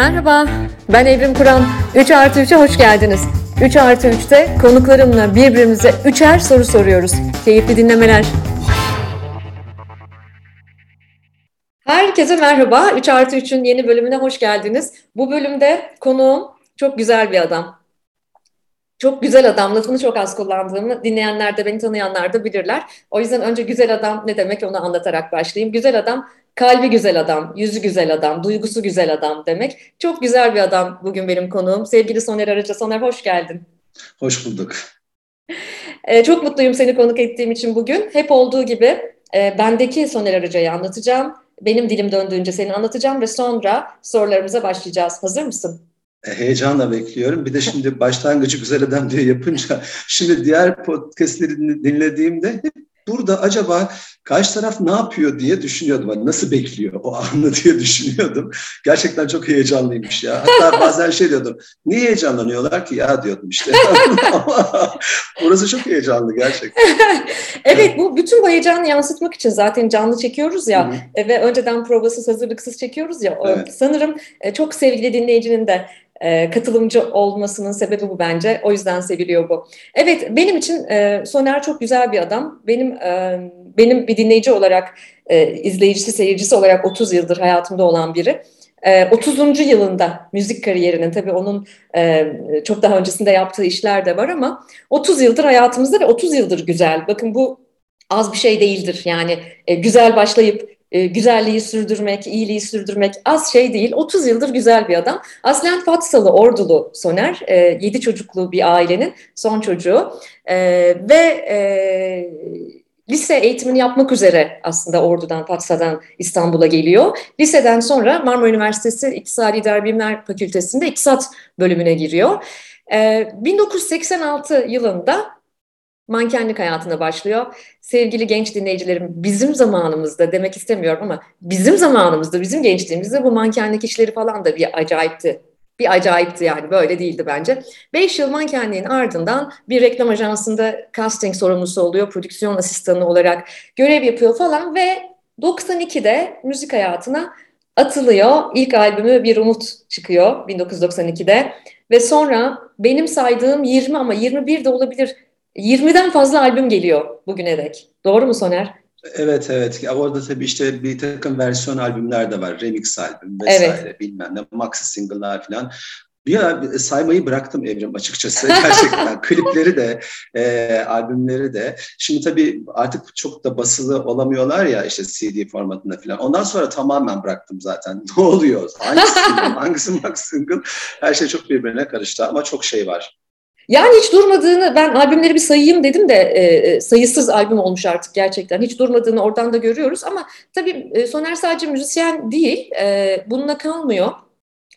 Merhaba, ben Evrim Kur'an. 3 artı 3'e hoş geldiniz. 3 artı 3'te konuklarımla birbirimize üçer soru soruyoruz. Keyifli dinlemeler. Herkese merhaba. 3 artı 3'ün yeni bölümüne hoş geldiniz. Bu bölümde konuğum çok güzel bir adam. Çok güzel adam, lafını çok az kullandığımı dinleyenler de beni tanıyanlar da bilirler. O yüzden önce güzel adam ne demek onu anlatarak başlayayım. Güzel adam Kalbi güzel adam, yüzü güzel adam, duygusu güzel adam demek. Çok güzel bir adam bugün benim konuğum. Sevgili Soner Arıca. Soner hoş geldin. Hoş bulduk. Ee, çok mutluyum seni konuk ettiğim için bugün. Hep olduğu gibi e, bendeki Soner Arıca'yı anlatacağım. Benim dilim döndüğünce seni anlatacağım ve sonra sorularımıza başlayacağız. Hazır mısın? E, heyecanla bekliyorum. Bir de şimdi başlangıcı güzel adam diye yapınca şimdi diğer podcastleri dinlediğimde hep burada acaba karşı taraf ne yapıyor diye düşünüyordum. Hani nasıl bekliyor o anı diye düşünüyordum. Gerçekten çok heyecanlıymış ya. Hatta bazen şey diyordum. Niye heyecanlanıyorlar ki ya diyordum işte. Ama burası çok heyecanlı gerçekten. evet bu bütün bu heyecanı yansıtmak için zaten canlı çekiyoruz ya Hı-hı. E, ve önceden provasız hazırlıksız çekiyoruz ya. Evet. Sanırım e, çok sevgili dinleyicinin de e, katılımcı olmasının sebebi bu bence. O yüzden seviliyor bu. Evet, benim için e, Soner çok güzel bir adam. Benim e, benim bir dinleyici olarak, e, izleyicisi, seyircisi olarak 30 yıldır hayatımda olan biri. 30. yılında müzik kariyerinin tabii onun çok daha öncesinde yaptığı işler de var ama 30 yıldır hayatımızda ve 30 yıldır güzel. Bakın bu az bir şey değildir. Yani güzel başlayıp e, güzelliği sürdürmek, iyiliği sürdürmek az şey değil. 30 yıldır güzel bir adam. Aslen Fatsalı, Ordulu Soner. E, 7 çocuklu bir ailenin son çocuğu. E, ve e, lise eğitimini yapmak üzere aslında Ordu'dan, Fatsa'dan İstanbul'a geliyor. Liseden sonra Marmara Üniversitesi İktisadi İdari Bilimler Fakültesi'nde İktisat bölümüne giriyor. 1986 e, yılında mankenlik hayatına başlıyor. Sevgili genç dinleyicilerim bizim zamanımızda demek istemiyorum ama bizim zamanımızda, bizim gençliğimizde bu mankenlik işleri falan da bir acayipti. Bir acayipti yani böyle değildi bence. Beş yıl mankenliğin ardından bir reklam ajansında casting sorumlusu oluyor, prodüksiyon asistanı olarak görev yapıyor falan ve 92'de müzik hayatına atılıyor. İlk albümü Bir Umut çıkıyor 1992'de ve sonra benim saydığım 20 ama 21 de olabilir 20'den fazla albüm geliyor bugüne dek. Doğru mu Soner? Evet evet. Ya orada tabii işte bir takım versiyon albümler de var. Remix albüm vesaire evet. bilmem ne. Maxi single'lar falan. Bir ara saymayı bıraktım Evrim açıkçası. Gerçekten klipleri de, e, albümleri de. Şimdi tabii artık çok da basılı olamıyorlar ya işte CD formatında falan. Ondan sonra tamamen bıraktım zaten. Ne oluyor? Hangisi single, hangisi max single? Her şey çok birbirine karıştı ama çok şey var. Yani hiç durmadığını ben albümleri bir sayayım dedim de e, e, sayısız albüm olmuş artık gerçekten. Hiç durmadığını oradan da görüyoruz ama tabii e, Soner sadece müzisyen değil. E, bununla kalmıyor.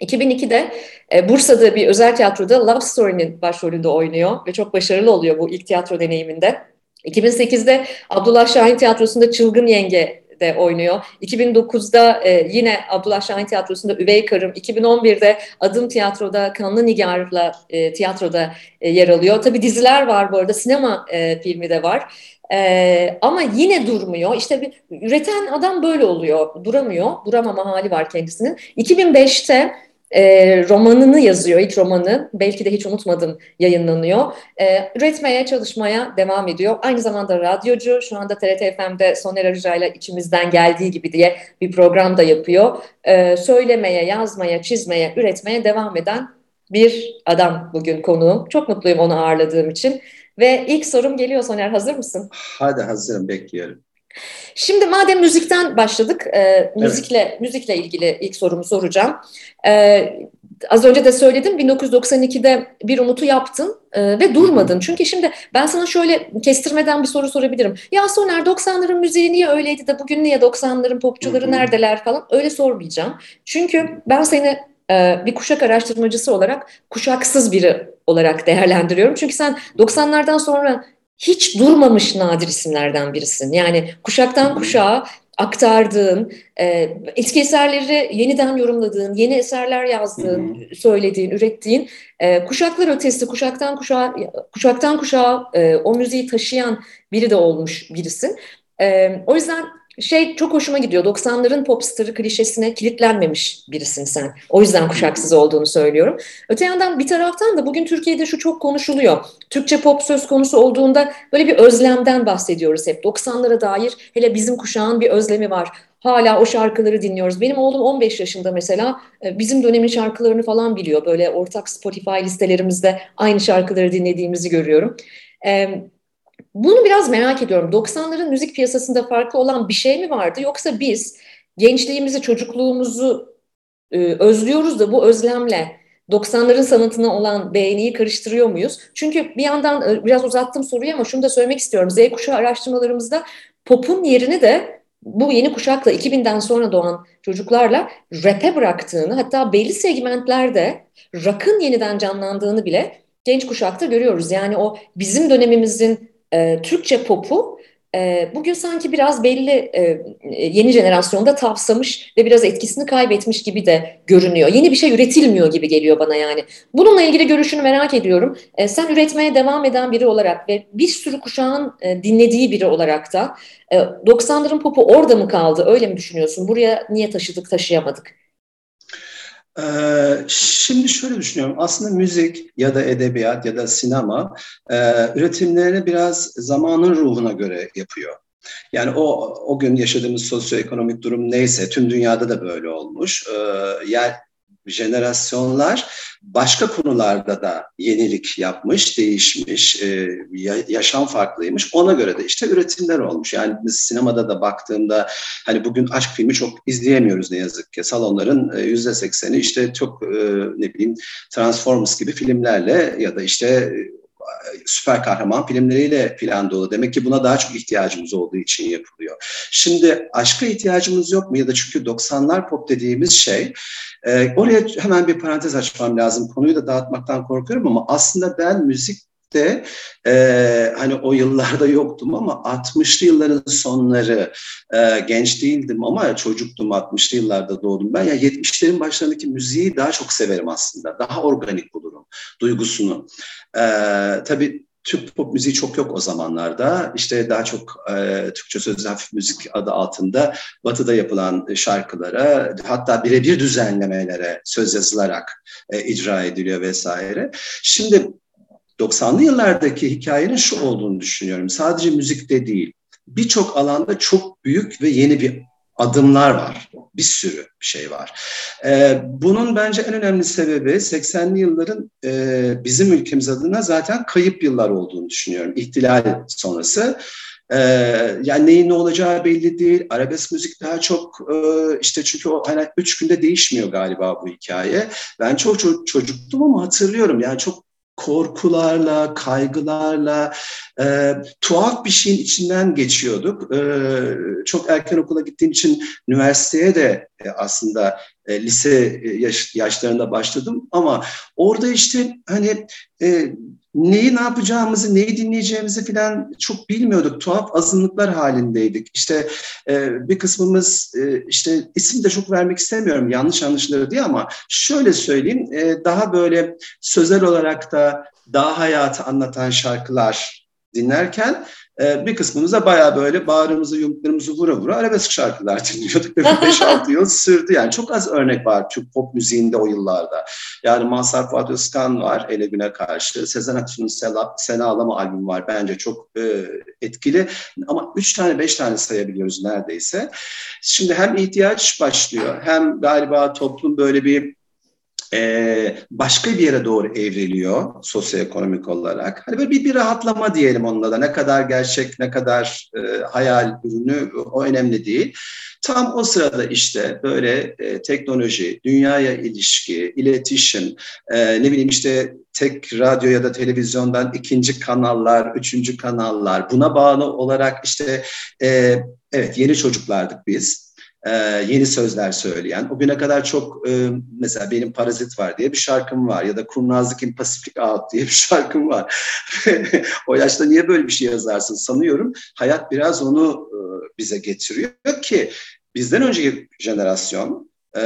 2002'de e, Bursa'da bir özel tiyatroda Love Story'nin başrolünde oynuyor ve çok başarılı oluyor bu ilk tiyatro deneyiminde. 2008'de Abdullah Şahin Tiyatrosu'nda Çılgın Yenge de oynuyor. 2009'da e, yine Abdullah Şahin Tiyatrosu'nda Üvey Karım, 2011'de Adım Tiyatro'da Kanlı Nigar'la e, tiyatroda e, yer alıyor. Tabii diziler var bu arada, sinema e, filmi de var. Ee, ama yine durmuyor. İşte bir, üreten adam böyle oluyor. Duramıyor. Duramama hali var kendisinin. 2005'te e, romanını yazıyor, ilk romanı. Belki de hiç unutmadım yayınlanıyor. E, üretmeye, çalışmaya devam ediyor. Aynı zamanda radyocu. Şu anda TRT FM'de Soner Arıca ile içimizden geldiği gibi diye bir program da yapıyor. E, söylemeye, yazmaya, çizmeye, üretmeye devam eden bir adam bugün konuğum. Çok mutluyum onu ağırladığım için. Ve ilk sorum geliyor Soner. Hazır mısın? Hadi hazırım, bekliyorum. Şimdi madem müzikten başladık, e, müzikle evet. müzikle ilgili ilk sorumu soracağım. E, az önce de söyledim 1992'de bir umutu yaptın e, ve durmadın. Çünkü şimdi ben sana şöyle kestirmeden bir soru sorabilirim. Ya Soner 90'ların müziği niye öyleydi de bugün niye 90'ların popçuları neredeler falan öyle sormayacağım. Çünkü ben seni e, bir kuşak araştırmacısı olarak kuşaksız biri olarak değerlendiriyorum. Çünkü sen 90'lardan sonra hiç durmamış nadir isimlerden birisin. Yani kuşaktan kuşağa aktardığın, e, eski eserleri yeniden yorumladığın, yeni eserler yazdığın, söylediğin, ürettiğin, e, kuşaklar ötesi, kuşaktan kuşağa, kuşaktan kuşağa e, o müziği taşıyan biri de olmuş birisin. E, o yüzden şey çok hoşuma gidiyor. 90'ların popstarı klişesine kilitlenmemiş birisin sen. O yüzden kuşaksız olduğunu söylüyorum. Öte yandan bir taraftan da bugün Türkiye'de şu çok konuşuluyor. Türkçe pop söz konusu olduğunda böyle bir özlemden bahsediyoruz hep. 90'lara dair hele bizim kuşağın bir özlemi var. Hala o şarkıları dinliyoruz. Benim oğlum 15 yaşında mesela e, bizim dönemin şarkılarını falan biliyor. Böyle ortak Spotify listelerimizde aynı şarkıları dinlediğimizi görüyorum. Bunu biraz merak ediyorum. 90'ların müzik piyasasında farklı olan bir şey mi vardı yoksa biz gençliğimizi, çocukluğumuzu e, özlüyoruz da bu özlemle 90'ların sanatına olan beğeniyi karıştırıyor muyuz? Çünkü bir yandan e, biraz uzattım soruyu ama şunu da söylemek istiyorum. Z kuşağı araştırmalarımızda pop'un yerini de bu yeni kuşakla 2000'den sonra doğan çocuklarla rap'e bıraktığını hatta belli segmentlerde rock'ın yeniden canlandığını bile genç kuşakta görüyoruz. Yani o bizim dönemimizin e, Türkçe popu e, bugün sanki biraz belli e, yeni jenerasyonda tavsamış ve biraz etkisini kaybetmiş gibi de görünüyor. Yeni bir şey üretilmiyor gibi geliyor bana yani. Bununla ilgili görüşünü merak ediyorum. E, sen üretmeye devam eden biri olarak ve bir sürü kuşağın e, dinlediği biri olarak da e, 90'ların popu orada mı kaldı? Öyle mi düşünüyorsun? Buraya niye taşıdık, taşıyamadık? Ee, şimdi şöyle düşünüyorum. Aslında müzik ya da edebiyat ya da sinema e, üretimlerini biraz zamanın ruhuna göre yapıyor. Yani o o gün yaşadığımız sosyoekonomik durum neyse tüm dünyada da böyle olmuş. Ee, yer jenerasyonlar başka konularda da yenilik yapmış, değişmiş, e, yaşam farklıymış. Ona göre de işte üretimler olmuş. Yani biz sinemada da baktığımda hani bugün aşk filmi çok izleyemiyoruz ne yazık ki. Salonların e, yüzde sekseni işte çok e, ne bileyim Transformers gibi filmlerle ya da işte süper kahraman filmleriyle filan dolu. Demek ki buna daha çok ihtiyacımız olduğu için yapılıyor. Şimdi aşka ihtiyacımız yok mu? Ya da çünkü 90'lar pop dediğimiz şey e, oraya hemen bir parantez açmam lazım. Konuyu da dağıtmaktan korkuyorum ama aslında ben müzik de e, hani o yıllarda yoktum ama 60'lı yılların sonları e, genç değildim ama çocuktum 60'lı yıllarda doğdum ben. Ya yani 70'lerin başlarındaki müziği daha çok severim aslında. Daha organik bulurum duygusunu. E, tabii Türk pop müziği çok yok o zamanlarda. İşte daha çok e, Türkçe sözlü hafif müzik adı altında batıda yapılan şarkılara hatta birebir düzenlemelere söz yazılarak e, icra ediliyor vesaire. Şimdi 90'lı yıllardaki hikayenin şu olduğunu düşünüyorum. Sadece müzikte değil, birçok alanda çok büyük ve yeni bir adımlar var. Bir sürü şey var. Ee, bunun bence en önemli sebebi 80'li yılların e, bizim ülkemiz adına zaten kayıp yıllar olduğunu düşünüyorum. İhtilal sonrası. Ee, yani neyin ne olacağı belli değil. Arabesk müzik daha çok e, işte çünkü o hani üç günde değişmiyor galiba bu hikaye. Ben çok, çok çocuktum ama hatırlıyorum yani çok korkularla, kaygılarla, e, tuhaf bir şeyin içinden geçiyorduk. E, çok erken okula gittiğim için üniversiteye de e, aslında e, lise yaş, yaşlarında başladım ama orada işte hani e, neyi ne yapacağımızı, neyi dinleyeceğimizi falan çok bilmiyorduk. Tuhaf azınlıklar halindeydik. İşte e, bir kısmımız e, işte isim de çok vermek istemiyorum yanlış anlaşılır diye ama şöyle söyleyeyim e, daha böyle sözel olarak da daha hayatı anlatan şarkılar dinlerken e, bir kısmımıza baya böyle bağrımızı yumruklarımızı vura vura arabesk şarkılar dinliyorduk. 5-6 yıl sürdü yani. Çok az örnek var Türk pop müziğinde o yıllarda. Yani Mazhar Fuat Özkan var Ele Güne karşı. Sezen Aksu'nun Sela, Sena Ağlama albümü var. Bence çok e, etkili. Ama 3 tane 5 tane sayabiliyoruz neredeyse. Şimdi hem ihtiyaç başlıyor hem galiba toplum böyle bir başka bir yere doğru evriliyor sosyoekonomik olarak. Hani böyle bir, bir rahatlama diyelim onunla da. Ne kadar gerçek, ne kadar hayal ürünü o önemli değil. Tam o sırada işte böyle e, teknoloji, dünyaya ilişki, iletişim, e, ne bileyim işte tek radyo ya da televizyondan ikinci kanallar, üçüncü kanallar buna bağlı olarak işte e, evet yeni çocuklardık biz e, yeni sözler söyleyen. O güne kadar çok e, mesela benim Parazit var diye bir şarkım var ya da Kurnazlık in Pacific Out diye bir şarkım var. o yaşta niye böyle bir şey yazarsın sanıyorum. Hayat biraz onu e, bize getiriyor ki bizden önceki jenerasyon e,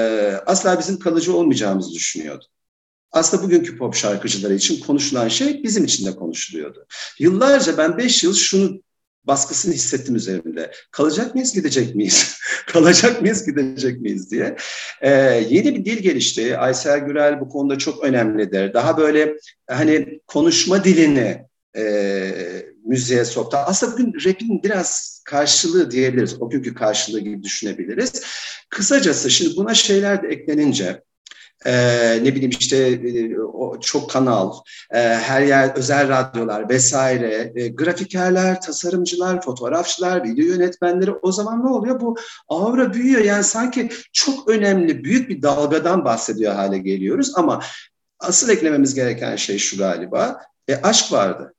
asla bizim kalıcı olmayacağımızı düşünüyordu. Aslında bugünkü pop şarkıcıları için konuşulan şey bizim için de konuşuluyordu. Yıllarca ben beş yıl şunu baskısını hissettim üzerimde. Kalacak mıyız, gidecek miyiz? Kalacak mıyız, gidecek miyiz diye. Ee, yeni bir dil gelişti. Aysel Gürel bu konuda çok önemlidir. Daha böyle hani konuşma dilini e, müziğe soktu. Aslında bugün rap'in biraz karşılığı diyebiliriz. O günkü karşılığı gibi düşünebiliriz. Kısacası şimdi buna şeyler de eklenince ee, ne bileyim işte e, o çok kanal, e, her yer özel radyolar vesaire, e, grafikerler, tasarımcılar, fotoğrafçılar, video yönetmenleri o zaman ne oluyor? Bu avra büyüyor yani sanki çok önemli büyük bir dalgadan bahsediyor hale geliyoruz ama asıl eklememiz gereken şey şu galiba, e, aşk vardı.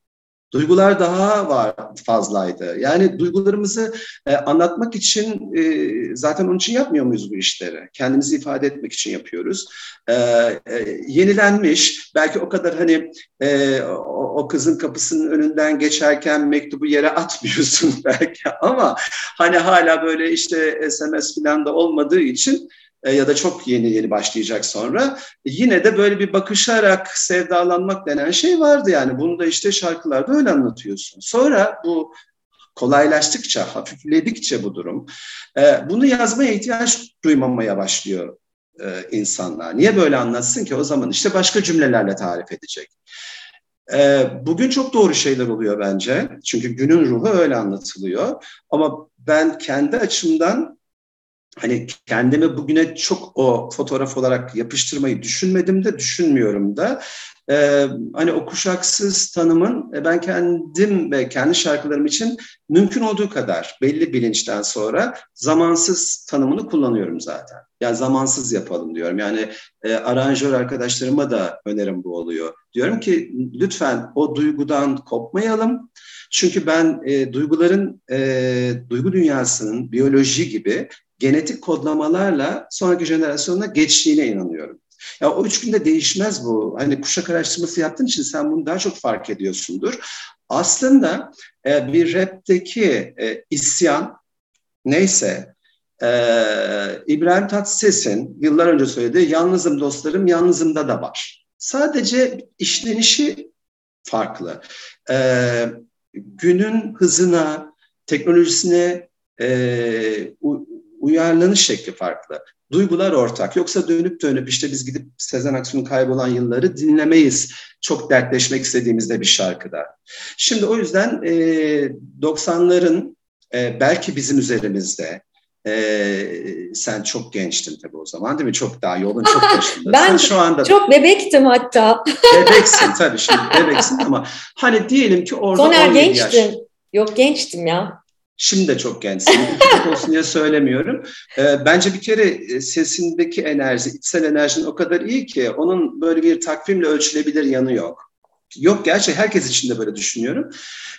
Duygular daha var fazlaydı. Yani duygularımızı e, anlatmak için e, zaten onun için yapmıyor muyuz bu işleri? Kendimizi ifade etmek için yapıyoruz. E, e, yenilenmiş, belki o kadar hani e, o, o kızın kapısının önünden geçerken mektubu yere atmıyorsun belki ama hani hala böyle işte SMS falan da olmadığı için e, ya da çok yeni yeni başlayacak sonra yine de böyle bir bakışarak sevdalanmak denen şey vardı yani bunu da işte şarkılarda öyle anlatıyorsun. Sonra bu kolaylaştıkça, hafifledikçe bu durum e, bunu yazmaya ihtiyaç duymamaya başlıyor e, insanlar. Niye böyle anlatsın ki? O zaman işte başka cümlelerle tarif edecek. Bugün çok doğru şeyler oluyor bence. Çünkü günün ruhu öyle anlatılıyor. Ama ben kendi açımdan hani kendimi bugüne çok o fotoğraf olarak yapıştırmayı düşünmedim de düşünmüyorum da. Ee, hani o kuşaksız tanımın e, ben kendim ve kendi şarkılarım için mümkün olduğu kadar belli bilinçten sonra zamansız tanımını kullanıyorum zaten. Yani zamansız yapalım diyorum. Yani e, aranjör arkadaşlarıma da önerim bu oluyor. Diyorum ki lütfen o duygudan kopmayalım. Çünkü ben e, duyguların, e, duygu dünyasının biyoloji gibi genetik kodlamalarla sonraki jenerasyona geçtiğine inanıyorum. Ya o üç günde değişmez bu. Hani kuşak araştırması yaptığın için sen bunu daha çok fark ediyorsundur. Aslında e, bir rapteki e, isyan neyse e, İbrahim Tatlıses'in yıllar önce söylediği yalnızım dostlarım yalnızımda da var. Sadece işlenişi farklı. E, günün hızına, teknolojisine e, uyarlanış şekli farklı. Duygular ortak. Yoksa dönüp dönüp işte biz gidip Sezen Aksu'nun kaybolan yılları dinlemeyiz. Çok dertleşmek istediğimizde bir şarkıda. Şimdi o yüzden e, 90'ların e, belki bizim üzerimizde ee, sen çok gençtin tabii o zaman değil mi? Çok daha yolun çok başında. ben sen şu anda çok bebektim hatta. bebeksin tabii şimdi bebeksin ama hani diyelim ki orada Soner gençtin. Yaş. Yok gençtim ya. Şimdi de çok gençsin. Küçük olsun diye söylemiyorum. Ee, bence bir kere e, sesindeki enerji, içsel enerjin o kadar iyi ki onun böyle bir takvimle ölçülebilir yanı yok. Yok gerçi herkes için de böyle düşünüyorum.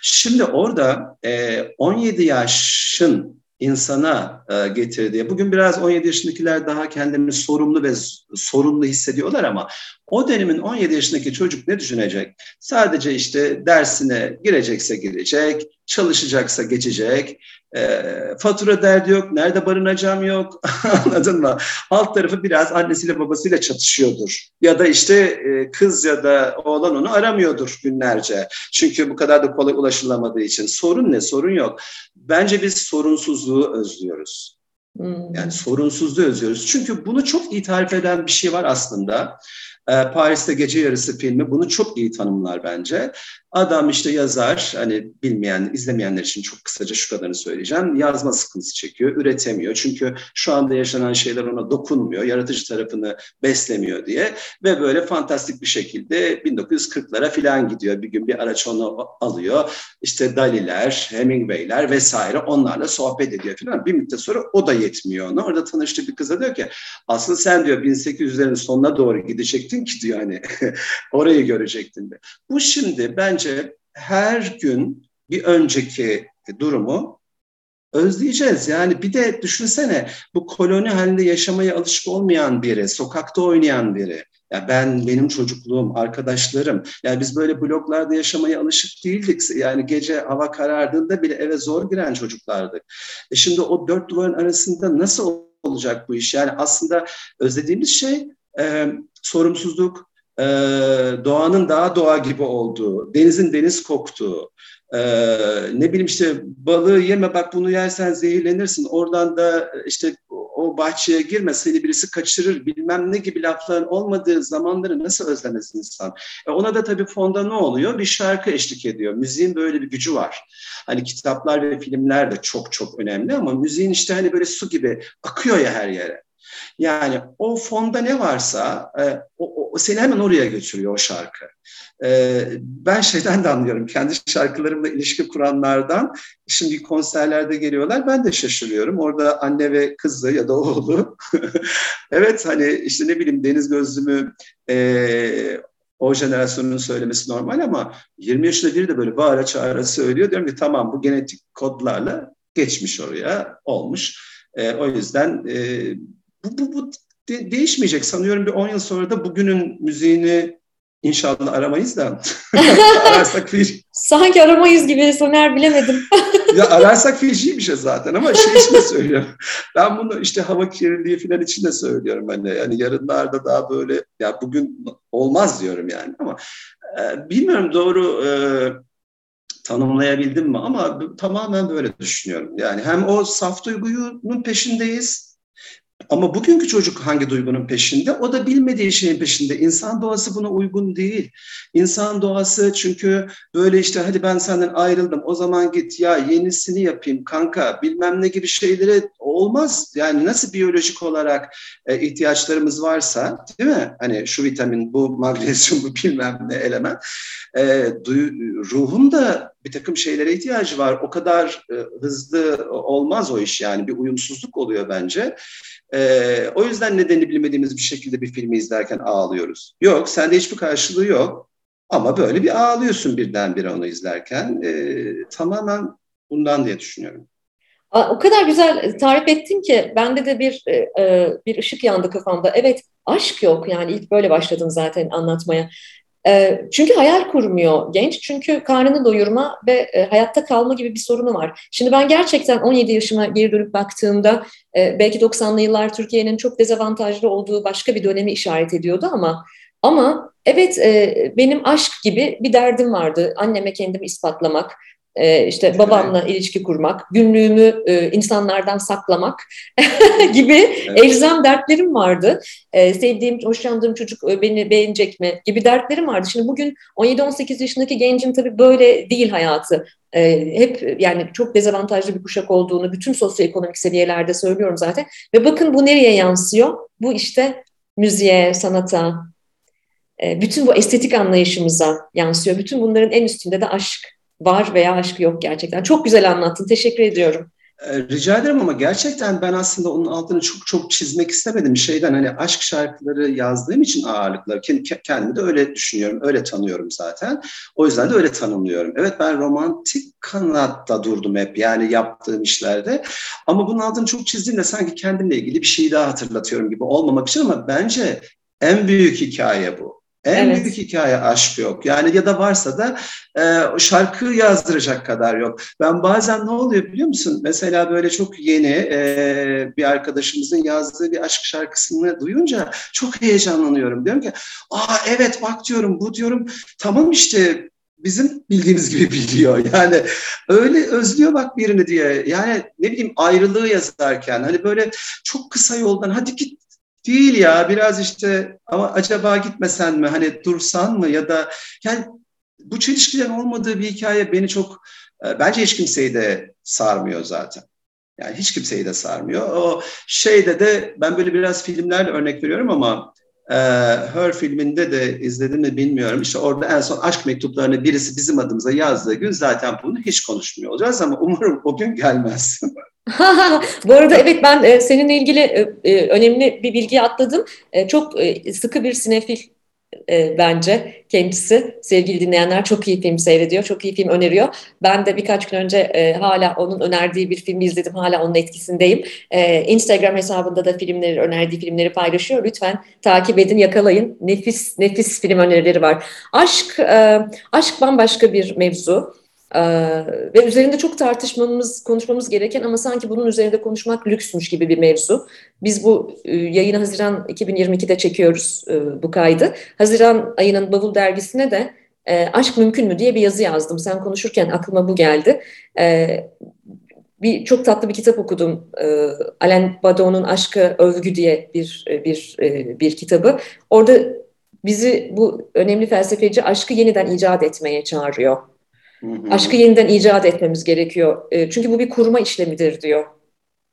Şimdi orada e, 17 yaşın insana e, getirdiği. Bugün biraz 17 yaşındakiler daha kendini sorumlu ve sorumlu hissediyorlar ama o dönemin 17 yaşındaki çocuk ne düşünecek? Sadece işte dersine girecekse girecek, çalışacaksa geçecek, e, fatura derdi yok, nerede barınacağım yok anladın mı? Alt tarafı biraz annesiyle babasıyla çatışıyordur. Ya da işte e, kız ya da oğlan onu aramıyordur günlerce. Çünkü bu kadar da kolay ulaşılamadığı için. Sorun ne? Sorun yok. Bence biz sorunsuzluğu özlüyoruz. Hmm. Yani sorunsuzluğu özlüyoruz. Çünkü bunu çok iyi tarif eden bir şey var aslında. Ee, Paris'te Gece Yarısı filmi bunu çok iyi tanımlar bence. Adam işte yazar, hani bilmeyen, izlemeyenler için çok kısaca şu kadarını söyleyeceğim. Yazma sıkıntısı çekiyor, üretemiyor. Çünkü şu anda yaşanan şeyler ona dokunmuyor, yaratıcı tarafını beslemiyor diye. Ve böyle fantastik bir şekilde 1940'lara falan gidiyor. Bir gün bir araç onu alıyor. İşte Daliler, Hemingway'ler vesaire onlarla sohbet ediyor falan. Bir müddet sonra o da yetmiyor ona. Orada tanıştığı bir kıza diyor ki aslında sen diyor 1800'lerin sonuna doğru gidecektin ki diyor hani orayı görecektin de. Bu şimdi bence bence her gün bir önceki durumu özleyeceğiz. Yani bir de düşünsene bu koloni halinde yaşamaya alışık olmayan biri, sokakta oynayan biri. Ya ben, benim çocukluğum, arkadaşlarım. Yani biz böyle bloklarda yaşamaya alışık değildik. Yani gece hava karardığında bile eve zor giren çocuklardık. E şimdi o dört duvarın arasında nasıl olacak bu iş? Yani aslında özlediğimiz şey e, sorumsuzluk, e, doğanın daha doğa gibi olduğu, denizin deniz koktuğu, Ee, ne bileyim işte balığı yeme bak bunu yersen zehirlenirsin. Oradan da işte o bahçeye girme seni birisi kaçırır bilmem ne gibi lafların olmadığı zamanları nasıl özlemez insan? E ona da tabii fonda ne oluyor? Bir şarkı eşlik ediyor. Müziğin böyle bir gücü var. Hani kitaplar ve filmler de çok çok önemli ama müziğin işte hani böyle su gibi akıyor ya her yere. Yani o fonda ne varsa e, o, o seni hemen oraya götürüyor o şarkı. E, ben şeyden de anlıyorum. Kendi şarkılarımla ilişki kuranlardan şimdi konserlerde geliyorlar. Ben de şaşırıyorum. Orada anne ve kızı ya da oğlu. evet hani işte ne bileyim deniz gözlümü e, o jenerasyonun söylemesi normal ama 20 yaşında biri de böyle bağıra çağıra söylüyor. Diyorum ki tamam bu genetik kodlarla geçmiş oraya olmuş. E, o yüzden e, bu, bu, bu de, değişmeyecek. Sanıyorum bir 10 yıl sonra da bugünün müziğini inşallah aramayız da ararsak bir... Sanki aramayız gibi Soner bilemedim. ya ararsak feci bir şey zaten ama şey için de söylüyorum. Ben bunu işte hava kirliliği falan için de söylüyorum de. Yani yarınlarda daha böyle ya bugün olmaz diyorum yani ama e, bilmiyorum doğru e, tanımlayabildim mi ama tamamen böyle düşünüyorum. Yani hem o saf duygunun peşindeyiz ama bugünkü çocuk hangi duygunun peşinde? O da bilmediği şeyin peşinde. İnsan doğası buna uygun değil. İnsan doğası çünkü böyle işte hadi ben senden ayrıldım o zaman git ya yenisini yapayım kanka bilmem ne gibi şeylere olmaz. Yani nasıl biyolojik olarak e, ihtiyaçlarımız varsa değil mi? Hani şu vitamin, bu magnezyum, bu bilmem ne element. E, duy, ruhun da bir takım şeylere ihtiyacı var. O kadar e, hızlı olmaz o iş yani bir uyumsuzluk oluyor bence. E, o yüzden nedeni bilmediğimiz bir şekilde bir filmi izlerken ağlıyoruz. Yok, sende hiçbir karşılığı yok. Ama böyle bir ağlıyorsun birdenbire onu izlerken. E, tamamen bundan diye düşünüyorum. O kadar güzel tarif ettin ki bende de bir e, e, bir ışık yandı kafamda. Evet aşk yok yani ilk böyle başladım zaten anlatmaya. E, çünkü hayal kurmuyor genç çünkü karnını doyurma ve hayatta kalma gibi bir sorunu var. Şimdi ben gerçekten 17 yaşıma geri dönüp baktığımda belki 90'lı yıllar Türkiye'nin çok dezavantajlı olduğu başka bir dönemi işaret ediyordu ama ama evet benim aşk gibi bir derdim vardı. Anneme kendimi ispatlamak, e, işte babamla ilişki kurmak, günlüğümü e, insanlardan saklamak gibi evet. elzem dertlerim vardı. E, sevdiğim, hoşlandığım çocuk e, beni beğenecek mi gibi dertlerim vardı. Şimdi bugün 17-18 yaşındaki gencin tabii böyle değil hayatı. E, hep yani çok dezavantajlı bir kuşak olduğunu bütün sosyoekonomik seviyelerde söylüyorum zaten. Ve bakın bu nereye yansıyor? Bu işte müziğe, sanata, e, bütün bu estetik anlayışımıza yansıyor. Bütün bunların en üstünde de aşk var veya aşk yok gerçekten. Çok güzel anlattın. Teşekkür ediyorum. Ee, rica ederim ama gerçekten ben aslında onun altını çok çok çizmek istemedim. Şeyden hani aşk şarkıları yazdığım için ağırlıkları kendimi de öyle düşünüyorum, öyle tanıyorum zaten. O yüzden de öyle tanımlıyorum. Evet ben romantik kanatta durdum hep yani yaptığım işlerde. Ama bunun altını çok çizdiğimde sanki kendimle ilgili bir şey daha hatırlatıyorum gibi olmamak için ama bence en büyük hikaye bu. En evet. büyük hikaye aşk yok. Yani ya da varsa da e, şarkı yazdıracak kadar yok. Ben bazen ne oluyor biliyor musun? Mesela böyle çok yeni e, bir arkadaşımızın yazdığı bir aşk şarkısını duyunca çok heyecanlanıyorum. Diyorum ki, aa evet bak diyorum bu diyorum tamam işte bizim bildiğimiz gibi biliyor. Yani öyle özlüyor bak birini diye. Yani ne bileyim ayrılığı yazarken hani böyle çok kısa yoldan hadi git Değil ya biraz işte ama acaba gitmesen mi hani dursan mı ya da yani bu çelişkilerin olmadığı bir hikaye beni çok e, bence hiç kimseyi de sarmıyor zaten. Yani hiç kimseyi de sarmıyor. O şeyde de ben böyle biraz filmlerle örnek veriyorum ama e, Her filminde de izledim mi bilmiyorum. İşte orada en son aşk mektuplarını birisi bizim adımıza yazdığı gün zaten bunu hiç konuşmuyor olacağız ama umarım o gün gelmez. Bu arada evet ben e, seninle ilgili e, e, önemli bir bilgi atladım. E, çok sıkı bir sinefil bence kendisi. Sevgili dinleyenler çok iyi film seyrediyor, çok iyi film öneriyor. Ben de birkaç gün önce hala onun önerdiği bir filmi izledim, hala onun etkisindeyim. Instagram hesabında da filmleri, önerdiği filmleri paylaşıyor. Lütfen takip edin, yakalayın. Nefis, nefis film önerileri var. Aşk, e, aşk bambaşka bir mevzu. Ee, ve üzerinde çok tartışmamız, konuşmamız gereken ama sanki bunun üzerinde konuşmak lüksmüş gibi bir mevzu. Biz bu e, yayını Haziran 2022'de çekiyoruz e, bu kaydı. Haziran ayının Bavul dergisine de e, Aşk Mümkün mü diye bir yazı yazdım. Sen konuşurken aklıma bu geldi. Bir çok tatlı bir kitap okudum. E, Alain Badon'un Aşkı Övgü diye bir bir bir kitabı. Orada bizi bu önemli felsefeci aşkı yeniden icat etmeye çağırıyor. Aşkı yeniden icat etmemiz gerekiyor. E, çünkü bu bir kurma işlemidir diyor.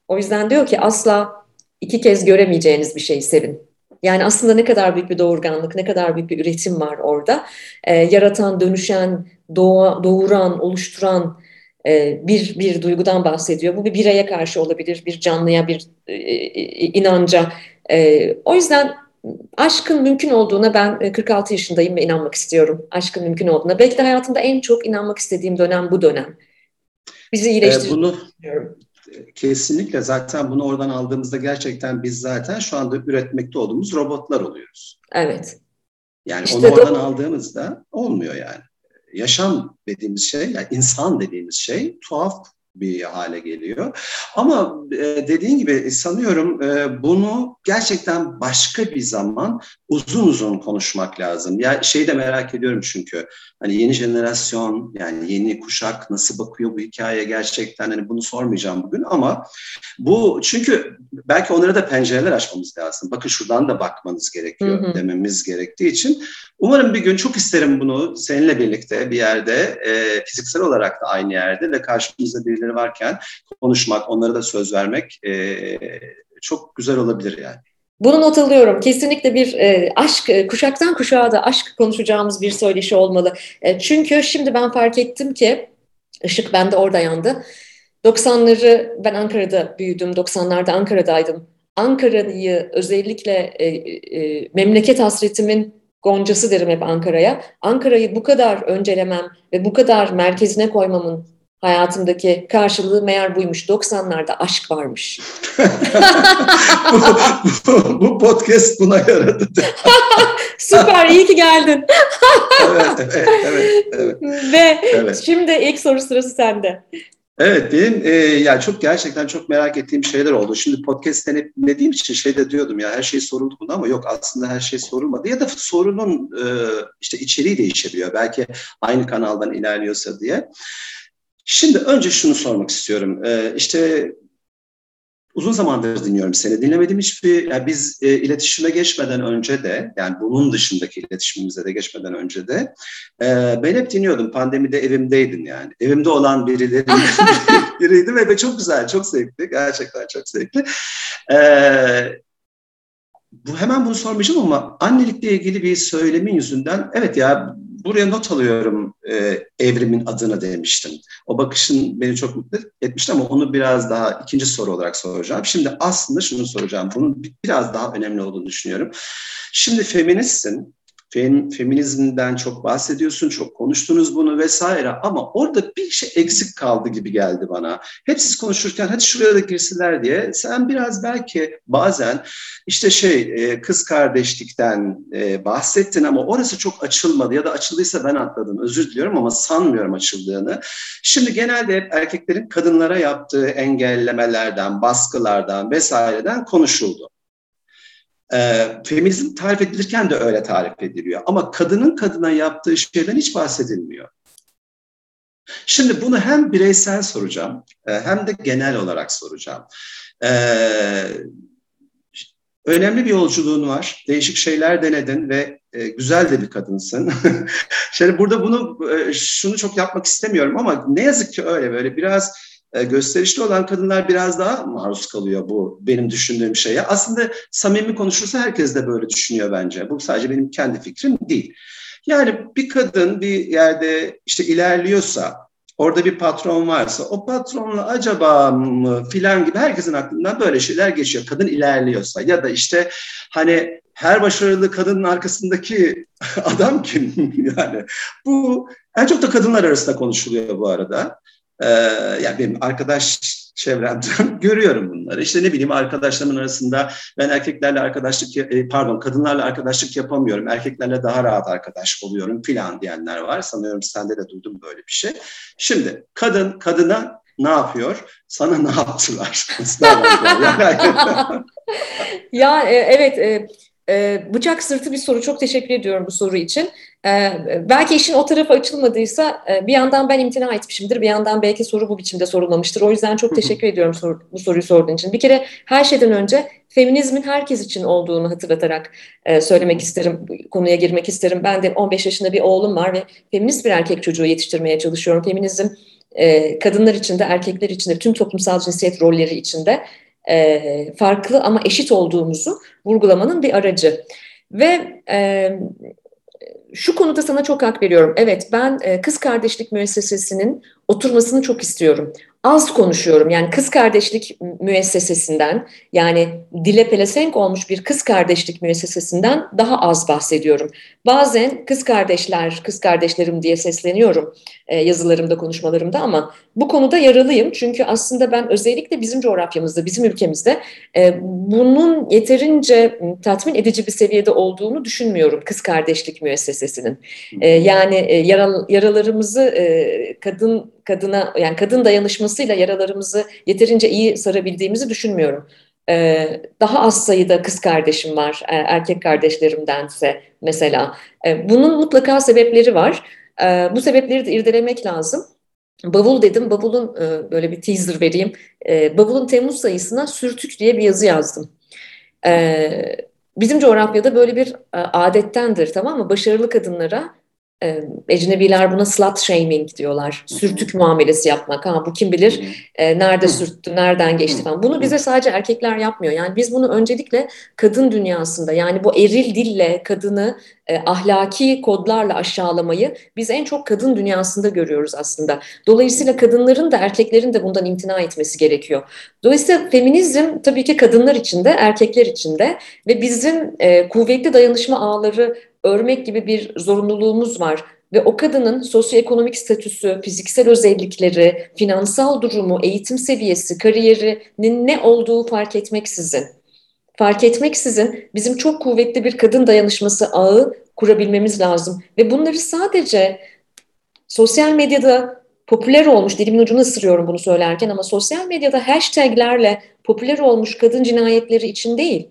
O yüzden diyor ki asla iki kez göremeyeceğiniz bir şeyi sevin. Yani aslında ne kadar büyük bir doğurganlık, ne kadar büyük bir üretim var orada. E, yaratan, dönüşen, doğa, doğuran, oluşturan e, bir bir duygudan bahsediyor. Bu bir bireye karşı olabilir, bir canlıya, bir e, e inanca. E, o yüzden aşkın mümkün olduğuna ben 46 e, yaşındayım ve inanmak istiyorum. Aşkın mümkün olduğuna. Belki de hayatımda en çok inanmak istediğim dönem bu dönem. Bizi iyileştiriyor. Ee, bunu kesinlikle zaten bunu oradan aldığımızda gerçekten biz zaten şu anda üretmekte olduğumuz robotlar oluyoruz. Evet. Yani işte onu oradan aldığımızda olmuyor yani. Yaşam dediğimiz şey, yani insan dediğimiz şey tuhaf bir hale geliyor. Ama e, dediğin gibi sanıyorum e, bunu gerçekten başka bir zaman uzun uzun konuşmak lazım. Ya şeyi de merak ediyorum çünkü hani yeni jenerasyon yani yeni kuşak nasıl bakıyor bu hikayeye gerçekten hani bunu sormayacağım bugün ama bu çünkü belki onlara da pencereler açmamız lazım. Bakın şuradan da bakmanız gerekiyor hı hı. dememiz gerektiği için umarım bir gün çok isterim bunu seninle birlikte bir yerde e, fiziksel olarak da aynı yerde ve karşımızda birileri varken konuşmak, onlara da söz vermek e, çok güzel olabilir yani. Bunu not alıyorum. Kesinlikle bir e, aşk, e, kuşaktan kuşağa da aşk konuşacağımız bir söyleşi olmalı. E, çünkü şimdi ben fark ettim ki, ışık bende orada yandı. 90'ları, ben Ankara'da büyüdüm, 90'larda Ankara'daydım. Ankara'yı özellikle e, e, memleket hasretimin goncası derim hep Ankara'ya. Ankara'yı bu kadar öncelemem ve bu kadar merkezine koymamın hayatımdaki karşılığı meğer buymuş. 90'larda aşk varmış. bu, bu, bu podcast buna yaradı. Süper, iyi ki geldin. evet, evet, evet, evet. Ve evet. şimdi ilk soru sırası sende. Evet benim e, yani çok gerçekten çok merak ettiğim şeyler oldu. Şimdi podcast dinlediğim için şey de diyordum ya her şey soruldu buna ama yok aslında her şey sorulmadı. Ya da sorunun e, işte içeriği değişebiliyor. Belki aynı kanaldan ilerliyorsa diye. Şimdi önce şunu sormak istiyorum. Ee, işte uzun zamandır dinliyorum seni. Dinlemedim hiçbir, yani biz e, iletişime geçmeden önce de, yani bunun dışındaki iletişimimize de geçmeden önce de, e, ben hep dinliyordum. Pandemide evimdeydin yani. Evimde olan birileri biriydim ve çok güzel, çok zevkli. Gerçekten çok zevkli. E, bu hemen bunu sormayacağım ama annelikle ilgili bir söylemin yüzünden evet ya buraya not alıyorum e, evrimin adını demiştim. O bakışın beni çok mutlu etmişti ama onu biraz daha ikinci soru olarak soracağım. Şimdi aslında şunu soracağım. Bunun biraz daha önemli olduğunu düşünüyorum. Şimdi feministsin Fem, feminizmden çok bahsediyorsun, çok konuştunuz bunu vesaire ama orada bir şey eksik kaldı gibi geldi bana. Hep siz konuşurken hadi şuraya da girsinler diye sen biraz belki bazen işte şey e, kız kardeşlikten e, bahsettin ama orası çok açılmadı ya da açıldıysa ben atladım özür diliyorum ama sanmıyorum açıldığını. Şimdi genelde hep erkeklerin kadınlara yaptığı engellemelerden, baskılardan vesaireden konuşuldu. E, feminizm tarif edilirken de öyle tarif ediliyor. Ama kadının kadına yaptığı şeyden hiç bahsedilmiyor. Şimdi bunu hem bireysel soracağım e, hem de genel olarak soracağım. E, önemli bir yolculuğun var. Değişik şeyler denedin ve e, güzel de bir kadınsın. Şimdi burada bunu e, şunu çok yapmak istemiyorum ama ne yazık ki öyle böyle biraz e, gösterişli olan kadınlar biraz daha maruz kalıyor bu benim düşündüğüm şeye. Aslında samimi konuşursa herkes de böyle düşünüyor bence. Bu sadece benim kendi fikrim değil. Yani bir kadın bir yerde işte ilerliyorsa, orada bir patron varsa o patronla acaba mı filan gibi herkesin aklından böyle şeyler geçiyor. Kadın ilerliyorsa ya da işte hani her başarılı kadının arkasındaki adam kim yani? Bu en çok da kadınlar arasında konuşuluyor bu arada. Ee, yani benim arkadaş çevremden görüyorum bunları. İşte ne bileyim arkadaşlarımın arasında ben erkeklerle arkadaşlık, e, pardon kadınlarla arkadaşlık yapamıyorum. Erkeklerle daha rahat arkadaş oluyorum filan diyenler var. Sanıyorum sende de duydum böyle bir şey. Şimdi kadın kadına ne yapıyor? Sana ne yaptılar? ya e, evet e, e, bıçak sırtı bir soru. Çok teşekkür ediyorum bu soru için. E, belki işin o tarafı açılmadıysa e, bir yandan ben imtina etmişimdir. Bir yandan belki soru bu biçimde sorulmamıştır. O yüzden çok teşekkür ediyorum sor, bu soruyu sorduğun için. Bir kere her şeyden önce feminizmin herkes için olduğunu hatırlatarak e, söylemek isterim. Konuya girmek isterim. Ben de 15 yaşında bir oğlum var ve feminist bir erkek çocuğu yetiştirmeye çalışıyorum. Feminizm e, kadınlar için de erkekler için de tüm toplumsal cinsiyet rolleri içinde e, farklı ama eşit olduğumuzu vurgulamanın bir aracı. Ve e, şu konuda sana çok hak veriyorum. Evet ben e, kız kardeşlik müessesesinin oturmasını çok istiyorum az konuşuyorum. Yani kız kardeşlik müessesesinden yani dile pelesenk olmuş bir kız kardeşlik müessesesinden daha az bahsediyorum. Bazen kız kardeşler, kız kardeşlerim diye sesleniyorum e, yazılarımda, konuşmalarımda ama bu konuda yaralıyım. Çünkü aslında ben özellikle bizim coğrafyamızda, bizim ülkemizde e, bunun yeterince tatmin edici bir seviyede olduğunu düşünmüyorum kız kardeşlik müessesesinin. E, yani e, yaral, yaralarımızı e, kadın kadına yani kadın dayanışmasıyla yaralarımızı yeterince iyi sarabildiğimizi düşünmüyorum. Ee, daha az sayıda kız kardeşim var e, erkek kardeşlerimdense mesela. E, bunun mutlaka sebepleri var. E, bu sebepleri de irdelemek lazım. Bavul dedim, bavulun böyle bir teaser vereyim. Bavulun Temmuz sayısına sürtük diye bir yazı yazdım. Bizim coğrafyada böyle bir adettendir tamam mı? Başarılı kadınlara e, ecnebiler buna slut shaming diyorlar. Sürtük muamelesi yapmak. Ha bu kim bilir e, nerede sürttü, nereden geçti falan. Bunu bize sadece erkekler yapmıyor. Yani biz bunu öncelikle kadın dünyasında yani bu eril dille kadını e, ahlaki kodlarla aşağılamayı biz en çok kadın dünyasında görüyoruz aslında. Dolayısıyla kadınların da erkeklerin de bundan imtina etmesi gerekiyor. Dolayısıyla feminizm tabii ki kadınlar için de erkekler için de ve bizim e, kuvvetli dayanışma ağları örmek gibi bir zorunluluğumuz var ve o kadının sosyoekonomik statüsü, fiziksel özellikleri, finansal durumu, eğitim seviyesi, kariyerinin ne olduğu fark etmeksizin, fark etmeksizin bizim çok kuvvetli bir kadın dayanışması ağı kurabilmemiz lazım. Ve bunları sadece sosyal medyada popüler olmuş, dilimin ucunu ısırıyorum bunu söylerken ama sosyal medyada hashtaglerle popüler olmuş kadın cinayetleri için değil,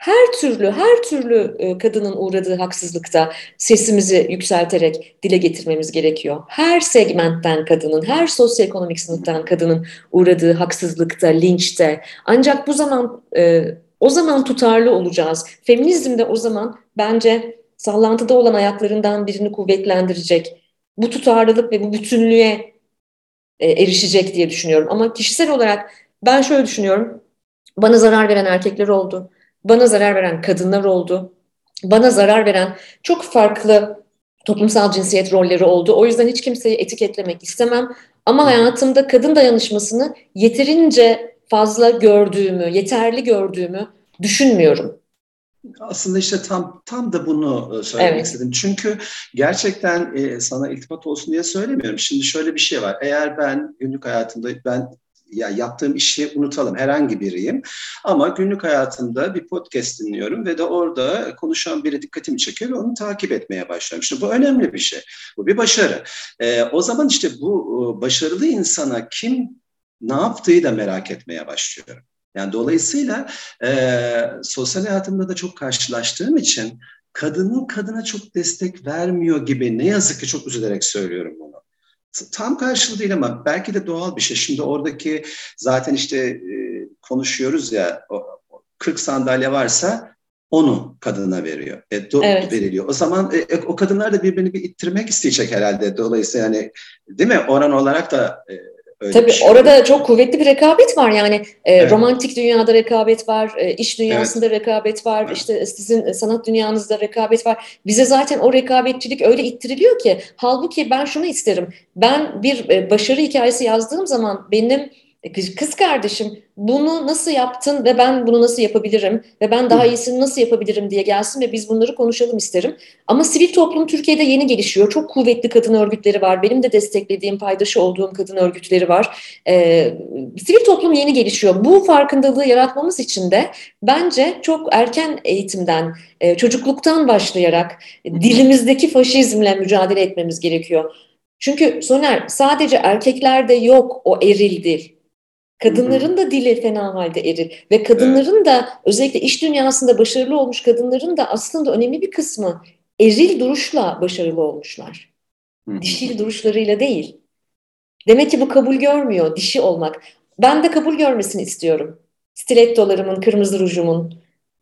her türlü her türlü e, kadının uğradığı haksızlıkta sesimizi yükselterek dile getirmemiz gerekiyor. Her segmentten kadının, her sosyoekonomik sınıftan kadının uğradığı haksızlıkta, linçte. Ancak bu zaman e, o zaman tutarlı olacağız. Feminizm de o zaman bence sallantıda olan ayaklarından birini kuvvetlendirecek. Bu tutarlılık ve bu bütünlüğe e, erişecek diye düşünüyorum. Ama kişisel olarak ben şöyle düşünüyorum. Bana zarar veren erkekler oldu bana zarar veren kadınlar oldu. Bana zarar veren çok farklı toplumsal cinsiyet rolleri oldu. O yüzden hiç kimseyi etiketlemek istemem. Ama hayatımda kadın dayanışmasını yeterince fazla gördüğümü, yeterli gördüğümü düşünmüyorum. Aslında işte tam tam da bunu e, söylemek evet. istedim. Çünkü gerçekten e, sana iltifat olsun diye söylemiyorum. Şimdi şöyle bir şey var. Eğer ben günlük hayatımda ben ya yaptığım işi unutalım herhangi biriyim ama günlük hayatımda bir podcast dinliyorum ve de orada konuşan biri dikkatimi çekiyor ve onu takip etmeye başlıyorum. İşte bu önemli bir şey. Bu bir başarı. Ee, o zaman işte bu e, başarılı insana kim ne yaptığı da merak etmeye başlıyorum. Yani dolayısıyla e, sosyal hayatımda da çok karşılaştığım için kadının kadına çok destek vermiyor gibi ne yazık ki çok üzülerek söylüyorum bunu tam karşılığı değil ama belki de doğal bir şey. Şimdi oradaki zaten işte e, konuşuyoruz ya o, 40 sandalye varsa onu kadına veriyor. E, do- evet. veriliyor. O zaman e, e, o kadınlar da birbirini bir ittirmek isteyecek herhalde. Dolayısıyla yani değil mi? Oran olarak da e, Öyle Tabii şey orada çok kuvvetli bir rekabet var yani e, evet. romantik dünyada rekabet var, e, iş dünyasında evet. rekabet var, evet. işte sizin sanat dünyanızda rekabet var. Bize zaten o rekabetçilik öyle ittiriliyor ki halbuki ben şunu isterim. Ben bir e, başarı hikayesi yazdığım zaman benim e, kız kardeşim bunu nasıl yaptın ve ben bunu nasıl yapabilirim ve ben daha iyisini nasıl yapabilirim diye gelsin ve biz bunları konuşalım isterim. Ama sivil toplum Türkiye'de yeni gelişiyor. Çok kuvvetli kadın örgütleri var. Benim de desteklediğim, paydaşı olduğum kadın örgütleri var. Ee, sivil toplum yeni gelişiyor. Bu farkındalığı yaratmamız için de bence çok erken eğitimden, e, çocukluktan başlayarak dilimizdeki faşizmle mücadele etmemiz gerekiyor. Çünkü Soner sadece erkeklerde yok o eril dil Kadınların da dili fena halde erir ve kadınların evet. da özellikle iş dünyasında başarılı olmuş kadınların da aslında önemli bir kısmı eril duruşla başarılı olmuşlar. Dişil duruşlarıyla değil. Demek ki bu kabul görmüyor dişi olmak. Ben de kabul görmesini istiyorum. Stilettolarımın, kırmızı rujumun,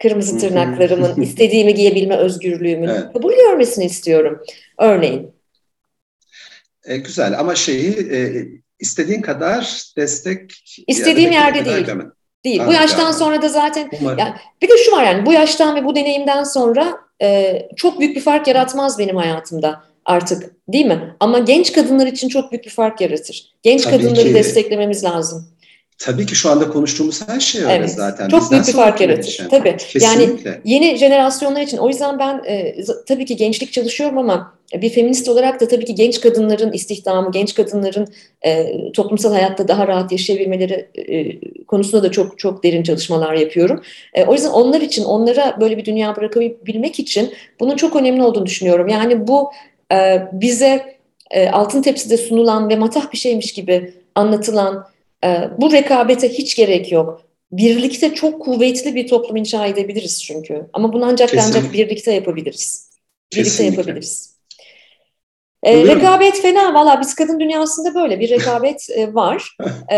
kırmızı tırnaklarımın, istediğimi giyebilme özgürlüğümün evet. kabul görmesini istiyorum. Örneğin. E, güzel ama şeyi e, istediğin kadar destek istediğim yerde değil. Görmedim. Değil. bu yaştan yani. sonra da zaten yani bir de şu var yani bu yaştan ve bu deneyimden sonra e, çok büyük bir fark yaratmaz benim hayatımda artık değil mi? Ama genç kadınlar için çok büyük bir fark yaratır. Genç Tabii kadınları ki. desteklememiz lazım. Tabii ki şu anda konuştuğumuz her şey öyle evet, zaten. Çok Bizden büyük bir fark yaratır. Tabii. Kesinlikle. Yani yeni jenerasyonlar için o yüzden ben e, tabii ki gençlik çalışıyorum ama bir feminist olarak da tabii ki genç kadınların istihdamı, genç kadınların e, toplumsal hayatta daha rahat yaşayabilmeleri e, konusunda da çok çok derin çalışmalar yapıyorum. E, o yüzden onlar için, onlara böyle bir dünya bırakabilmek için bunun çok önemli olduğunu düşünüyorum. Yani bu e, bize e, altın tepside sunulan ve matah bir şeymiş gibi anlatılan e, bu rekabete hiç gerek yok. Birlikte çok kuvvetli bir toplum inşa edebiliriz çünkü. Ama bunu ancak Kesinlikle. ancak birlikte yapabiliriz. Birlikte Kesinlikle. yapabiliriz. E, rekabet fena valla biz kadın dünyasında böyle bir rekabet e, var. E,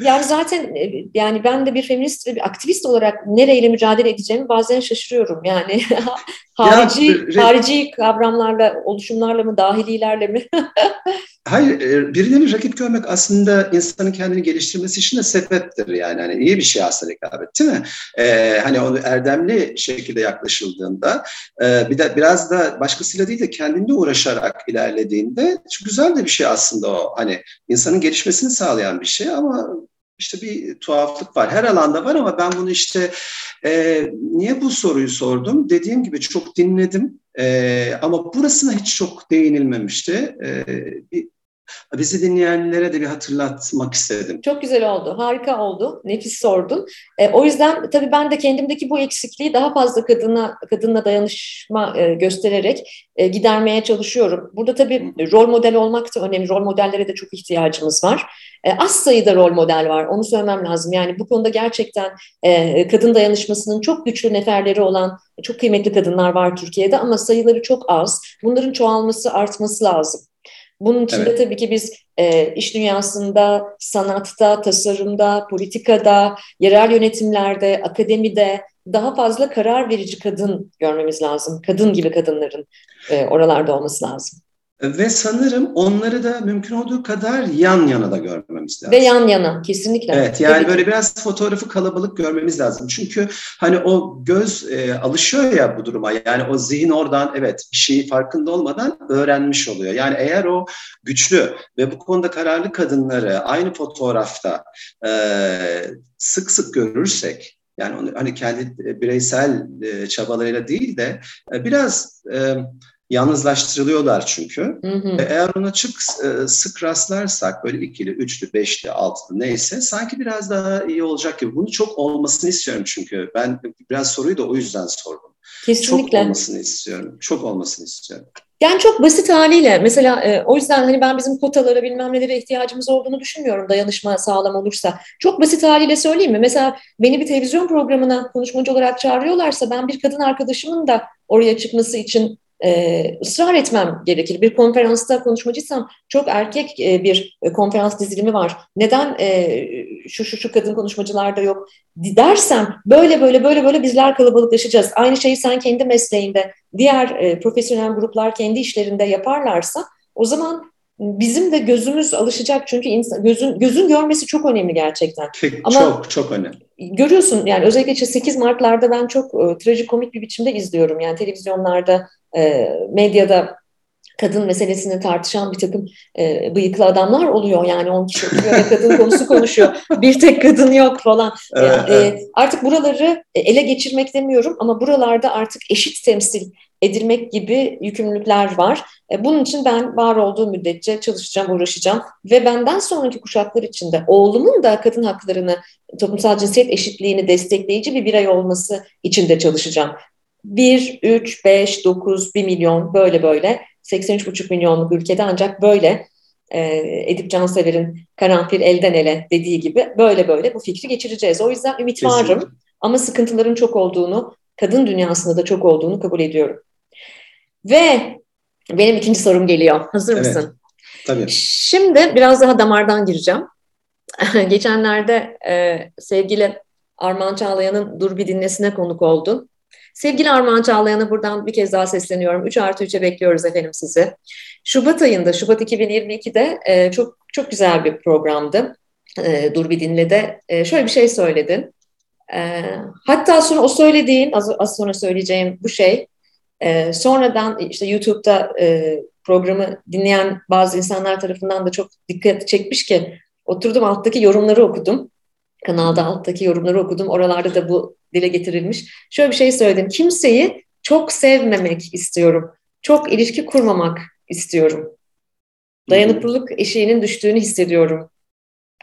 yani zaten e, yani ben de bir feminist ve bir aktivist olarak nereyle mücadele edeceğimi bazen şaşırıyorum. Yani harici ya, harici kavramlarla, oluşumlarla mı, dahililerle mi? Hayır, e, birilerini rakip görmek aslında insanın kendini geliştirmesi için de sebeptir yani. Hani iyi bir şey aslında rekabet değil mi? Ee, hani onu erdemli şekilde yaklaşıldığında e, bir de biraz da başkasıyla değil de kendinle uğraşarak ilerlediğinde güzel de bir şey aslında o. Hani insanın gelişmesini sağlayan bir şey ama işte bir tuhaflık var. Her alanda var ama ben bunu işte e, niye bu soruyu sordum? Dediğim gibi çok dinledim e, ama burasına hiç çok değinilmemişti. E, bir Bizi dinleyenlere de bir hatırlatmak istedim. Çok güzel oldu, harika oldu, nefis sordun. E, o yüzden tabii ben de kendimdeki bu eksikliği daha fazla kadına kadınla dayanışma e, göstererek e, gidermeye çalışıyorum. Burada tabii rol model olmak da önemli, rol modellere de çok ihtiyacımız var. E, az sayıda rol model var, onu söylemem lazım. Yani bu konuda gerçekten e, kadın dayanışmasının çok güçlü neferleri olan çok kıymetli kadınlar var Türkiye'de ama sayıları çok az. Bunların çoğalması, artması lazım. Bunun için evet. de tabii ki biz e, iş dünyasında, sanatta, tasarımda, politikada, yerel yönetimlerde, akademide daha fazla karar verici kadın görmemiz lazım. Kadın gibi kadınların e, oralarda olması lazım. Ve sanırım onları da mümkün olduğu kadar yan yana da görmemiz lazım. Ve yan yana kesinlikle. Evet yani Tabii böyle biraz fotoğrafı kalabalık görmemiz lazım. Çünkü hani o göz e, alışıyor ya bu duruma. Yani o zihin oradan evet bir şeyi farkında olmadan öğrenmiş oluyor. Yani eğer o güçlü ve bu konuda kararlı kadınları aynı fotoğrafta e, sık sık görürsek yani onu hani kendi bireysel e, çabalarıyla değil de e, biraz e, yalnızlaştırılıyorlar çünkü. Hı hı. Eğer ona çok e, sık rastlarsak böyle ikili, üçlü, beşli, altılı neyse sanki biraz daha iyi olacak gibi. Bunu çok olmasını istiyorum çünkü. Ben biraz soruyu da o yüzden sordum. Kesinlikle. Çok olmasını istiyorum. Çok olmasını istiyorum. Yani çok basit haliyle mesela e, o yüzden hani ben bizim kotalara bilmem nelere ihtiyacımız olduğunu düşünmüyorum dayanışma sağlam olursa. Çok basit haliyle söyleyeyim mi? Mesela beni bir televizyon programına konuşmacı olarak çağırıyorlarsa ben bir kadın arkadaşımın da oraya çıkması için e, ısrar etmem gerekir. Bir konferansta konuşmacıysam çok erkek e, bir konferans dizilimi var. Neden e, şu şu şu kadın konuşmacılarda yok dersem böyle böyle böyle böyle bizler kalabalıklaşacağız. Aynı şeyi sen kendi mesleğinde, diğer e, profesyonel gruplar kendi işlerinde yaparlarsa o zaman bizim de gözümüz alışacak çünkü insan, gözün gözün görmesi çok önemli gerçekten. Ama çok çok önemli. Görüyorsun yani özellikle işte 8 Mart'larda ben çok e, trajikomik bir biçimde izliyorum. Yani televizyonlarda e, medyada kadın meselesini tartışan bir takım e, bıyıklı adamlar oluyor. Yani 10 kişi oturuyor ve kadın konusu konuşuyor. Bir tek kadın yok falan. Yani, e, artık buraları ele geçirmek demiyorum ama buralarda artık eşit temsil edilmek gibi yükümlülükler var. E, bunun için ben var olduğu müddetçe çalışacağım, uğraşacağım ve benden sonraki kuşaklar için de oğlumun da kadın haklarını, toplumsal cinsiyet eşitliğini destekleyici bir birey olması için de çalışacağım. 1, 3, 5, 9, 1 milyon böyle böyle 83,5 milyonluk ülkede ancak böyle Edip Cansever'in karanfil elden ele dediği gibi böyle böyle bu fikri geçireceğiz. O yüzden ümit Kesinlikle. varım ama sıkıntıların çok olduğunu, kadın dünyasında da çok olduğunu kabul ediyorum. Ve benim ikinci sorum geliyor. Hazır evet. mısın? Tabii. Şimdi biraz daha damardan gireceğim. Geçenlerde e, sevgili Armağan Çağlayan'ın Dur Bir Dinlesine konuk oldun. Sevgili Armağan Çağlayan'a buradan bir kez daha sesleniyorum. 3 artı 3'e bekliyoruz efendim sizi. Şubat ayında, Şubat 2022'de e, çok çok güzel bir programdı. E, Dur Bir Dinle'de e, şöyle bir şey söyledin. E, hatta sonra o söylediğin, az, az sonra söyleyeceğim bu şey, e, sonradan işte YouTube'da e, programı dinleyen bazı insanlar tarafından da çok dikkat çekmiş ki oturdum alttaki yorumları okudum. Kanalda alttaki yorumları okudum. Oralarda da bu dile getirilmiş. Şöyle bir şey söyledim. Kimseyi çok sevmemek istiyorum. Çok ilişki kurmamak istiyorum. Dayanıklılık eşiğinin düştüğünü hissediyorum.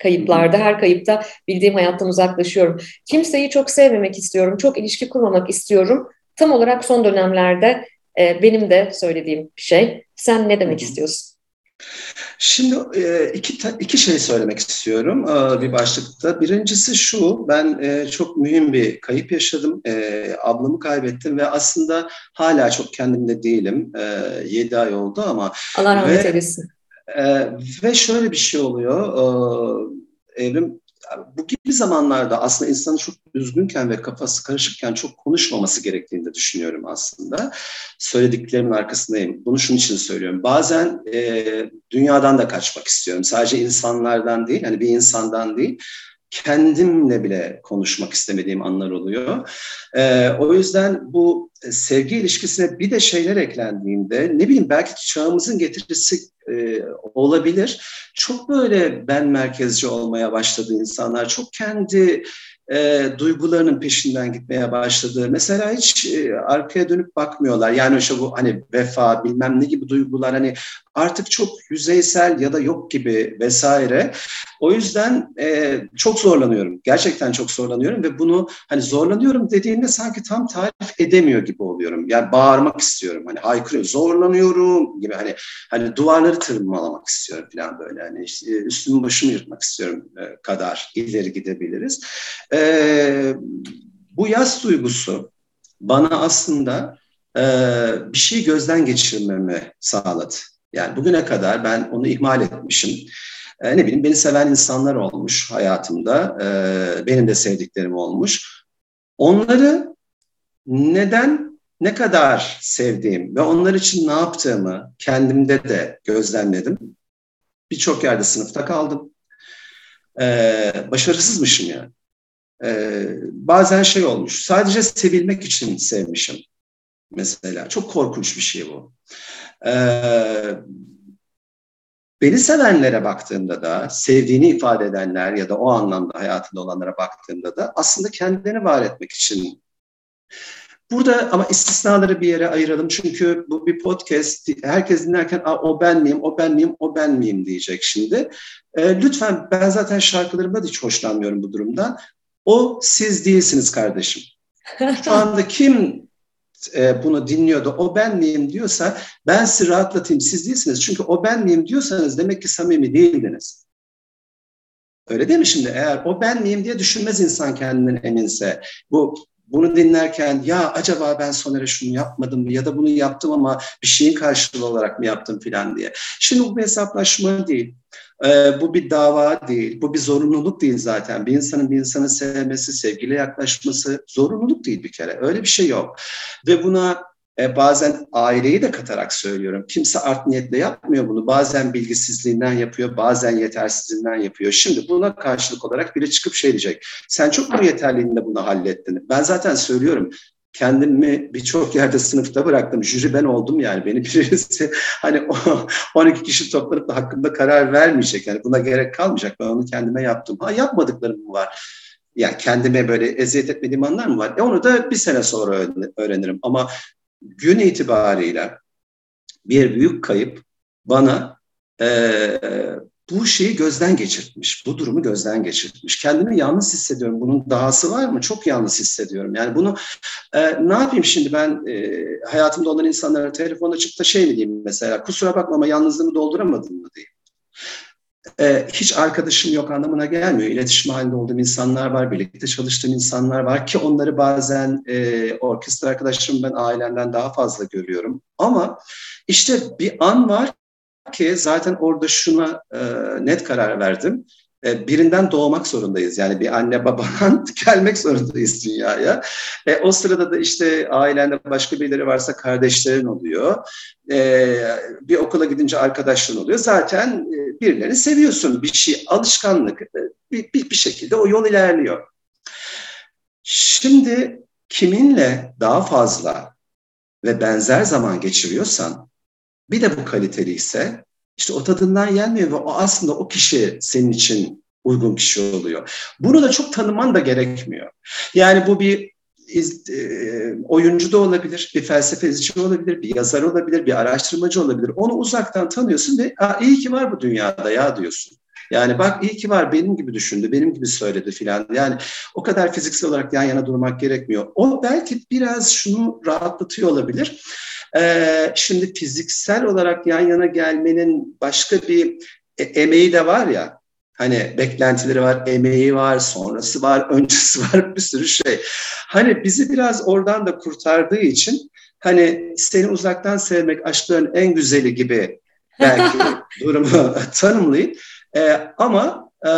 Kayıplarda, her kayıpta bildiğim hayattan uzaklaşıyorum. Kimseyi çok sevmemek istiyorum. Çok ilişki kurmamak istiyorum. Tam olarak son dönemlerde e, benim de söylediğim bir şey. Sen ne demek istiyorsun? Şimdi e, iki, iki şey söylemek istiyorum e, bir başlıkta. Birincisi şu, ben e, çok mühim bir kayıp yaşadım. Ablamı kaybettim ve aslında hala çok kendimde değilim. Yedi ay oldu ama. Allah rahmet eylesin. Ve şöyle bir şey oluyor. Evrim bu gibi zamanlarda aslında insanın çok üzgünken ve kafası karışıkken çok konuşmaması gerektiğini de düşünüyorum aslında. Söylediklerimin arkasındayım. Bunu şunun için söylüyorum. Bazen e, dünyadan da kaçmak istiyorum. Sadece insanlardan değil, hani bir insandan değil kendimle bile konuşmak istemediğim anlar oluyor. Ee, o yüzden bu sevgi ilişkisine bir de şeyler eklendiğinde ne bileyim belki çağımızın getirisi e, olabilir. Çok böyle ben merkezci olmaya başladı insanlar. Çok kendi e, duygularının peşinden gitmeye başladı. Mesela hiç e, arkaya dönüp bakmıyorlar. Yani işte bu hani vefa bilmem ne gibi duygular hani artık çok yüzeysel ya da yok gibi vesaire. O yüzden e, çok zorlanıyorum. Gerçekten çok zorlanıyorum ve bunu hani zorlanıyorum dediğimde sanki tam tarif edemiyor gibi oluyorum. Yani bağırmak istiyorum. Hani haykırıyorum. Zorlanıyorum gibi hani hani duvarları tırmalamak istiyorum falan böyle. Hani işte üstümü başımı yırtmak istiyorum e, kadar ileri gidebiliriz. E, bu yaz duygusu bana aslında e, bir şey gözden geçirmemi sağladı. Yani bugüne kadar ben onu ihmal etmişim. E, ne bileyim beni seven insanlar olmuş hayatımda. E, benim de sevdiklerim olmuş. Onları neden ne kadar sevdiğim ve onlar için ne yaptığımı kendimde de gözlemledim. Birçok yerde sınıfta kaldım. Ee, başarısızmışım yani. Ee, bazen şey olmuş, sadece sevilmek için sevmişim mesela. Çok korkunç bir şey bu. Ee, beni sevenlere baktığımda da, sevdiğini ifade edenler ya da o anlamda hayatında olanlara baktığımda da aslında kendini var etmek için Burada ama istisnaları bir yere ayıralım çünkü bu bir podcast. Herkes dinlerken o ben miyim, o ben miyim, o ben miyim diyecek şimdi. E, lütfen ben zaten şarkılarımda da hiç hoşlanmıyorum bu durumdan. O siz değilsiniz kardeşim. Şu anda kim e, bunu dinliyordu, o ben miyim diyorsa ben sizi rahatlatayım, siz değilsiniz. Çünkü o ben miyim diyorsanız demek ki samimi değildiniz. Öyle değil mi şimdi? Eğer o ben miyim diye düşünmez insan kendinden eminse. Bu bunu dinlerken ya acaba ben Soner'e şunu yapmadım mı ya da bunu yaptım ama bir şeyin karşılığı olarak mı yaptım filan diye. Şimdi bu bir hesaplaşma değil. Ee, bu bir dava değil, bu bir zorunluluk değil zaten. Bir insanın bir insanı sevmesi, sevgiyle yaklaşması zorunluluk değil bir kere. Öyle bir şey yok. Ve buna e, bazen aileyi de katarak söylüyorum. Kimse art niyetle yapmıyor bunu. Bazen bilgisizliğinden yapıyor, bazen yetersizliğinden yapıyor. Şimdi buna karşılık olarak biri çıkıp şey diyecek. Sen çok mu yeterliğinde bunu hallettin? Ben zaten söylüyorum kendimi birçok yerde sınıfta bıraktım. Jüri ben oldum yani. Beni birisi hani 12 kişi toplanıp da hakkında karar vermeyecek. Yani buna gerek kalmayacak. Ben onu kendime yaptım. Ha yapmadıklarım mı var? Yani kendime böyle eziyet etmediğim anlar mı var? E onu da bir sene sonra öğrenirim. Ama gün itibariyle bir büyük kayıp bana e, bu şeyi gözden geçirtmiş, bu durumu gözden geçirtmiş. Kendimi yalnız hissediyorum. Bunun dahası var mı? Çok yalnız hissediyorum. Yani bunu e, ne yapayım şimdi ben e, hayatımda olan insanlara telefonda çıkıp da şey mi diyeyim mesela kusura bakma ama yalnızlığımı dolduramadın mı diyeyim. e, hiç arkadaşım yok anlamına gelmiyor. İletişim halinde olduğum insanlar var, birlikte çalıştığım insanlar var ki onları bazen e, orkestra arkadaşlarım ben ailemden daha fazla görüyorum. Ama işte bir an var ki zaten orada şuna e, net karar verdim. E, birinden doğmak zorundayız. Yani bir anne babadan gelmek zorundayız dünyaya. E, o sırada da işte ailende başka birileri varsa kardeşlerin oluyor. E, bir okula gidince arkadaşların oluyor. Zaten e, birilerini seviyorsun. Bir şey alışkanlık e, bir, bir, bir şekilde o yol ilerliyor. Şimdi kiminle daha fazla ve benzer zaman geçiriyorsan bir de bu kaliteli ise işte o tadından yenmiyor ve o aslında o kişi senin için uygun kişi oluyor. Bunu da çok tanıman da gerekmiyor. Yani bu bir iz, e, oyuncu da olabilir, bir felsefeci olabilir, bir yazar olabilir, bir araştırmacı olabilir. Onu uzaktan tanıyorsun ve iyi ki var bu dünyada ya diyorsun. Yani bak iyi ki var benim gibi düşündü, benim gibi söyledi filan. Yani o kadar fiziksel olarak yan yana durmak gerekmiyor. O belki biraz şunu rahatlatıyor olabilir. Ee, şimdi fiziksel olarak yan yana gelmenin başka bir e, emeği de var ya. Hani beklentileri var, emeği var, sonrası var, öncesi var bir sürü şey. Hani bizi biraz oradan da kurtardığı için hani seni uzaktan sevmek aşkların en güzeli gibi belki durumu tanımlayıp e, ama e,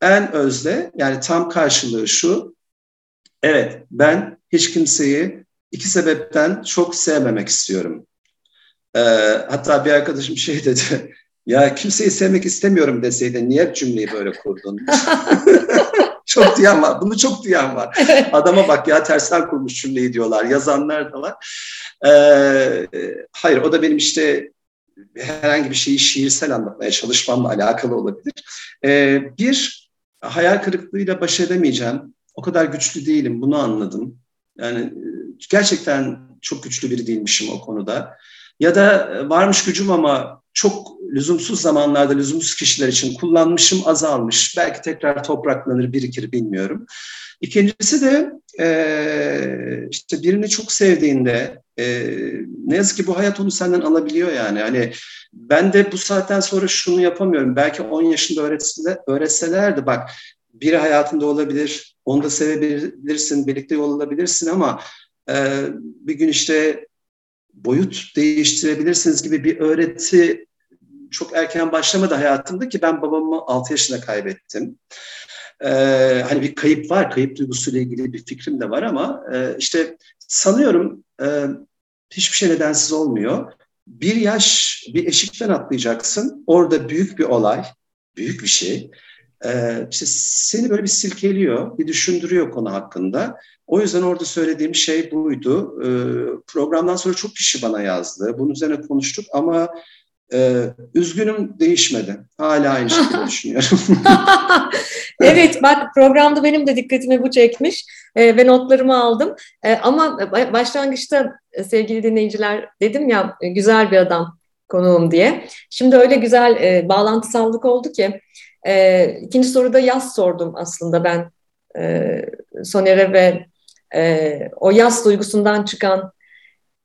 en özde yani tam karşılığı şu evet ben hiç kimseyi iki sebepten çok sevmemek istiyorum. E, hatta bir arkadaşım şey dedi ya kimseyi sevmek istemiyorum deseydi niye cümleyi böyle kurdun? çok diyen var. Bunu çok diyen var. Adama bak ya tersten kurmuş cümleyi diyorlar. Yazanlar da var. Ee, hayır o da benim işte herhangi bir şeyi şiirsel anlatmaya çalışmamla alakalı olabilir. Ee, bir, hayal kırıklığıyla baş edemeyeceğim. O kadar güçlü değilim. Bunu anladım. Yani gerçekten çok güçlü biri değilmişim o konuda. Ya da varmış gücüm ama çok lüzumsuz zamanlarda lüzumsuz kişiler için kullanmışım azalmış. Belki tekrar topraklanır, birikir bilmiyorum. İkincisi de e, işte birini çok sevdiğinde e, ne yazık ki bu hayat onu senden alabiliyor yani. Hani ben de bu saatten sonra şunu yapamıyorum. Belki 10 yaşında öğretseler, öğretselerdi bak biri hayatında olabilir, onu da sevebilirsin, birlikte yol alabilirsin ama e, bir gün işte boyut değiştirebilirsiniz gibi bir öğreti çok erken başlamadı hayatımda ki ben babamı 6 yaşında kaybettim. Ee, hani bir kayıp var, kayıp duygusuyla ilgili bir fikrim de var ama e, işte sanıyorum e, hiçbir şey nedensiz olmuyor. Bir yaş bir eşikten atlayacaksın, orada büyük bir olay, büyük bir şey. Ee, işte seni böyle bir silkeliyor, bir düşündürüyor konu hakkında. O yüzden orada söylediğim şey buydu. Ee, programdan sonra çok kişi bana yazdı. Bunun üzerine konuştuk ama ee, üzgünüm değişmedi. Hala aynı şekilde düşünüyorum. evet bak programda benim de dikkatimi bu çekmiş e, ve notlarımı aldım. E, ama başlangıçta e, sevgili dinleyiciler dedim ya e, güzel bir adam konuğum diye. Şimdi öyle güzel e, bağlantısallık oldu ki e, ikinci soruda yaz sordum aslında ben e, Soner'e ve e, o yaz duygusundan çıkan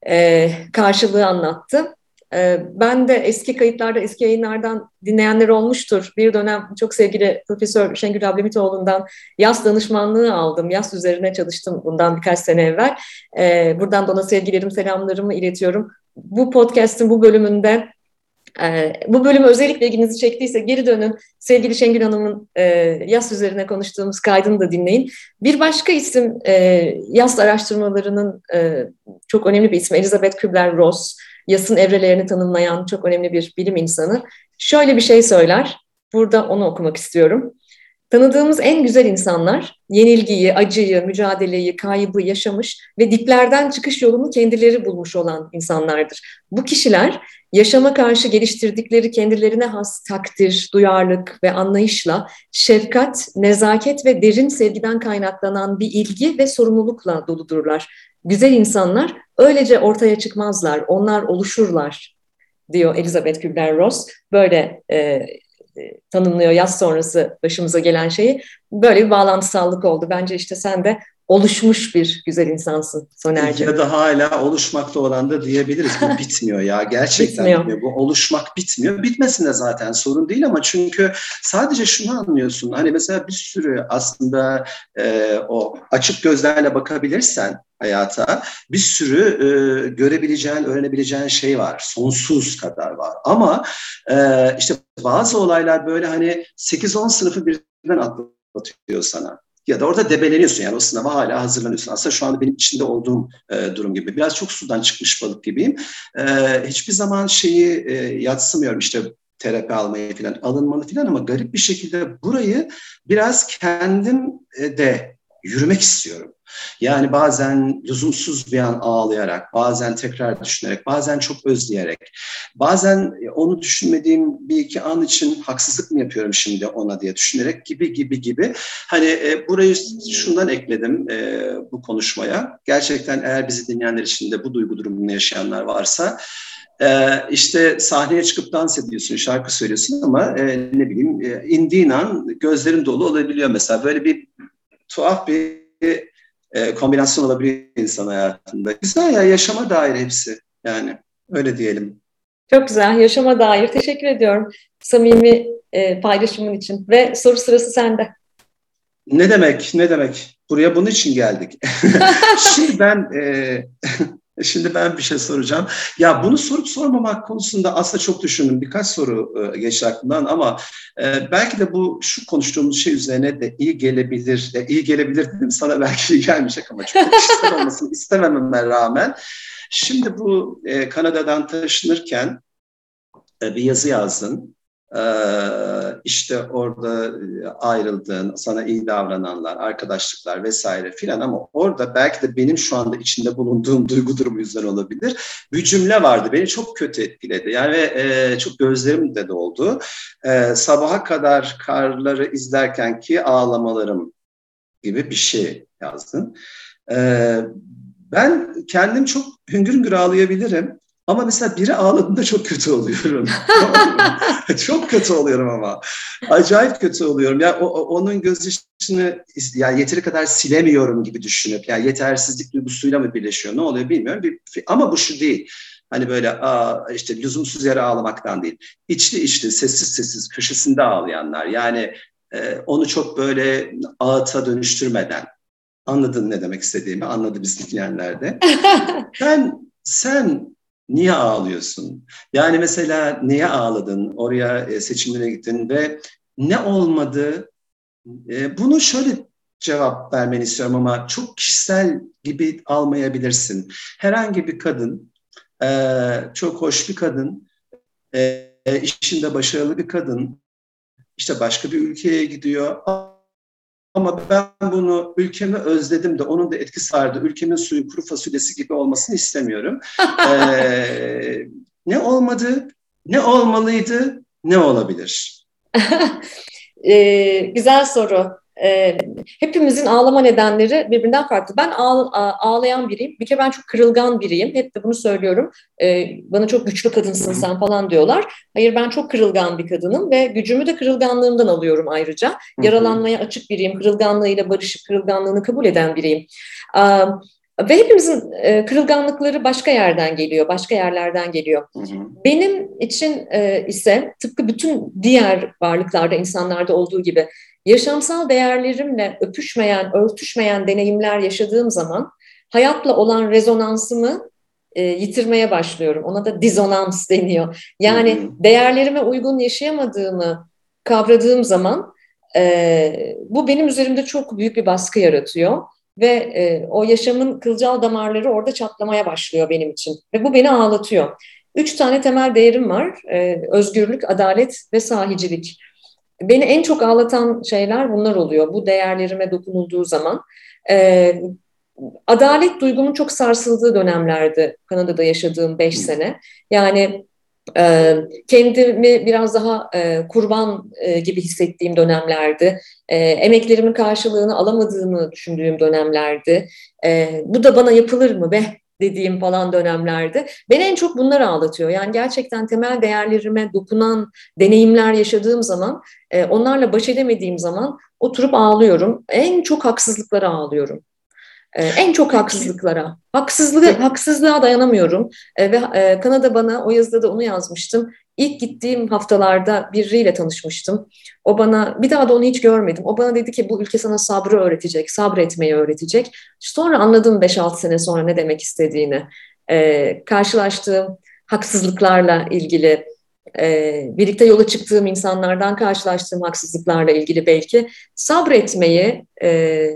e, karşılığı anlattı. Ee, ben de eski kayıtlarda, eski yayınlardan dinleyenler olmuştur. Bir dönem çok sevgili Profesör Şengül Ablemitoğlu'ndan yaz danışmanlığı aldım. Yaz üzerine çalıştım bundan birkaç sene evvel. Ee, buradan da ona sevgilerim, selamlarımı iletiyorum. Bu podcast'in bu bölümünde e, bu bölüm özellikle ilginizi çektiyse geri dönün. Sevgili Şengül Hanım'ın e, yaz üzerine konuştuğumuz kaydını da dinleyin. Bir başka isim e, yaz araştırmalarının çok önemli bir ismi Elizabeth Kübler-Ross yasın evrelerini tanımlayan çok önemli bir bilim insanı şöyle bir şey söyler. Burada onu okumak istiyorum. Tanıdığımız en güzel insanlar yenilgiyi, acıyı, mücadeleyi, kaybı yaşamış ve diplerden çıkış yolunu kendileri bulmuş olan insanlardır. Bu kişiler yaşama karşı geliştirdikleri kendilerine has takdir, duyarlılık ve anlayışla şefkat, nezaket ve derin sevgiden kaynaklanan bir ilgi ve sorumlulukla doludurlar. Güzel insanlar öylece ortaya çıkmazlar, onlar oluşurlar diyor Elizabeth Kübler-Ross. Böyle e, tanımlıyor yaz sonrası başımıza gelen şeyi. Böyle bir bağlantısallık oldu. Bence işte sen de oluşmuş bir güzel insansın Soner'cim. Ya da hala oluşmakta olan da diyebiliriz. Bu bitmiyor ya. Gerçekten bitmiyor. bitmiyor. Bu oluşmak bitmiyor. Bitmesin de zaten sorun değil ama çünkü sadece şunu anlıyorsun. Hani mesela bir sürü aslında e, o açık gözlerle bakabilirsen hayata bir sürü e, görebileceğin, öğrenebileceğin şey var. Sonsuz kadar var. Ama e, işte bazı olaylar böyle hani 8-10 sınıfı birden atlatıyor sana ya da orada debeleniyorsun yani o sınava hala hazırlanıyorsun. Aslında şu anda benim içinde olduğum e, durum gibi. Biraz çok sudan çıkmış balık gibiyim. E, hiçbir zaman şeyi e, yatsımıyorum işte terapi almayı falan alınmalı falan ama garip bir şekilde burayı biraz kendim de yürümek istiyorum. Yani bazen lüzumsuz bir an ağlayarak, bazen tekrar düşünerek, bazen çok özleyerek, bazen onu düşünmediğim bir iki an için haksızlık mı yapıyorum şimdi ona diye düşünerek gibi gibi gibi. Hani e, burayı şundan ekledim e, bu konuşmaya. Gerçekten eğer bizi dinleyenler içinde bu duygu durumunu yaşayanlar varsa ee, işte sahneye çıkıp dans ediyorsun, şarkı söylüyorsun ama e, ne bileyim e, indiğin an gözlerin dolu olabiliyor mesela. Böyle bir tuhaf bir e, kombinasyon olabiliyor insan hayatında. Güzel ya yaşama dair hepsi yani öyle diyelim. Çok güzel yaşama dair teşekkür ediyorum samimi e, paylaşımın için ve soru sırası sende. Ne demek ne demek buraya bunun için geldik. Şimdi ben e, şimdi ben bir şey soracağım. Ya bunu sorup sormamak konusunda aslında çok düşündüm. Birkaç soru e, geçti aklımdan ama e, belki de bu şu konuştuğumuz şey üzerine de iyi gelebilir. E, iyi gelebilir dedim sana belki iyi gelmeyecek ama çok kişisel olmasını istemememe rağmen. Şimdi bu e, Kanada'dan taşınırken e, bir yazı yazdın. Ee, işte orada e, ayrıldığın, sana iyi davrananlar, arkadaşlıklar vesaire filan ama orada belki de benim şu anda içinde bulunduğum duygu durumu yüzden olabilir. Bir cümle vardı, beni çok kötü etkiledi. Yani e, çok gözlerim de doldu. E, sabaha kadar karları izlerken ki ağlamalarım gibi bir şey yazdın. E, ben kendim çok hüngür hüngür ağlayabilirim. Ama mesela biri ağladığında çok kötü oluyorum. çok kötü oluyorum ama. Acayip kötü oluyorum. Ya o, onun gözyaşını ya yeteri kadar silemiyorum gibi düşünüp ya yetersizlik duygusuyla mı birleşiyor ne oluyor bilmiyorum. Bir, ama bu şu değil. Hani böyle aa, işte lüzumsuz yere ağlamaktan değil. İçli içli, sessiz sessiz köşesinde ağlayanlar. Yani e, onu çok böyle ağıta dönüştürmeden. Anladın ne demek istediğimi, anladı biz dinleyenler de. sen, sen Niye ağlıyorsun? Yani mesela niye ağladın? Oraya e, seçimlere gittin ve ne olmadı? E, bunu şöyle cevap vermeni istiyorum ama çok kişisel gibi almayabilirsin. Herhangi bir kadın, e, çok hoş bir kadın, işinde başarılı bir kadın, işte başka bir ülkeye gidiyor ama ben bunu ülkemi özledim de onun da etki sardı. Ülkemin suyu kuru fasulyesi gibi olmasını istemiyorum. ee, ne olmadı, ne olmalıydı, ne olabilir? ee, güzel soru e, hepimizin ağlama nedenleri birbirinden farklı. Ben ağ, ağlayan biriyim. Bir kere ben çok kırılgan biriyim. Hep de bunu söylüyorum. E, bana çok güçlü kadınsın sen falan diyorlar. Hayır ben çok kırılgan bir kadınım ve gücümü de kırılganlığımdan alıyorum ayrıca. Yaralanmaya açık biriyim. Kırılganlığıyla barışıp kırılganlığını kabul eden biriyim. E, ve hepimizin e, kırılganlıkları başka yerden geliyor, başka yerlerden geliyor. Hı hı. Benim için e, ise tıpkı bütün diğer varlıklarda, insanlarda olduğu gibi yaşamsal değerlerimle öpüşmeyen, örtüşmeyen deneyimler yaşadığım zaman hayatla olan rezonansımı e, yitirmeye başlıyorum. Ona da dizonans deniyor. Yani hı hı. değerlerime uygun yaşayamadığımı kavradığım zaman e, bu benim üzerimde çok büyük bir baskı yaratıyor ve e, o yaşamın kılcal damarları orada çatlamaya başlıyor benim için ve bu beni ağlatıyor. Üç tane temel değerim var. E, özgürlük, adalet ve sahicilik. Beni en çok ağlatan şeyler bunlar oluyor. Bu değerlerime dokunulduğu zaman. E, adalet duygumun çok sarsıldığı dönemlerdi Kanada'da yaşadığım beş sene. Yani e, kendimi biraz daha e, kurban e, gibi hissettiğim dönemlerdi. E, emeklerimin karşılığını alamadığımı düşündüğüm dönemlerdi. E, bu da bana yapılır mı be dediğim falan dönemlerde. Beni en çok bunlar ağlatıyor. Yani gerçekten temel değerlerime dokunan deneyimler yaşadığım zaman, e, onlarla baş edemediğim zaman oturup ağlıyorum. En çok haksızlıklara ağlıyorum. E, en çok haksızlıklara. Haksızlığı, haksızlığa dayanamıyorum. E, ve e, Kanada bana, o yazıda da onu yazmıştım. İlk gittiğim haftalarda biriyle tanışmıştım. O bana, bir daha da onu hiç görmedim. O bana dedi ki bu ülke sana sabrı öğretecek, sabretmeyi öğretecek. Sonra anladım 5-6 sene sonra ne demek istediğini. E, karşılaştığım haksızlıklarla ilgili, e, birlikte yola çıktığım insanlardan karşılaştığım haksızlıklarla ilgili belki sabretmeyi e,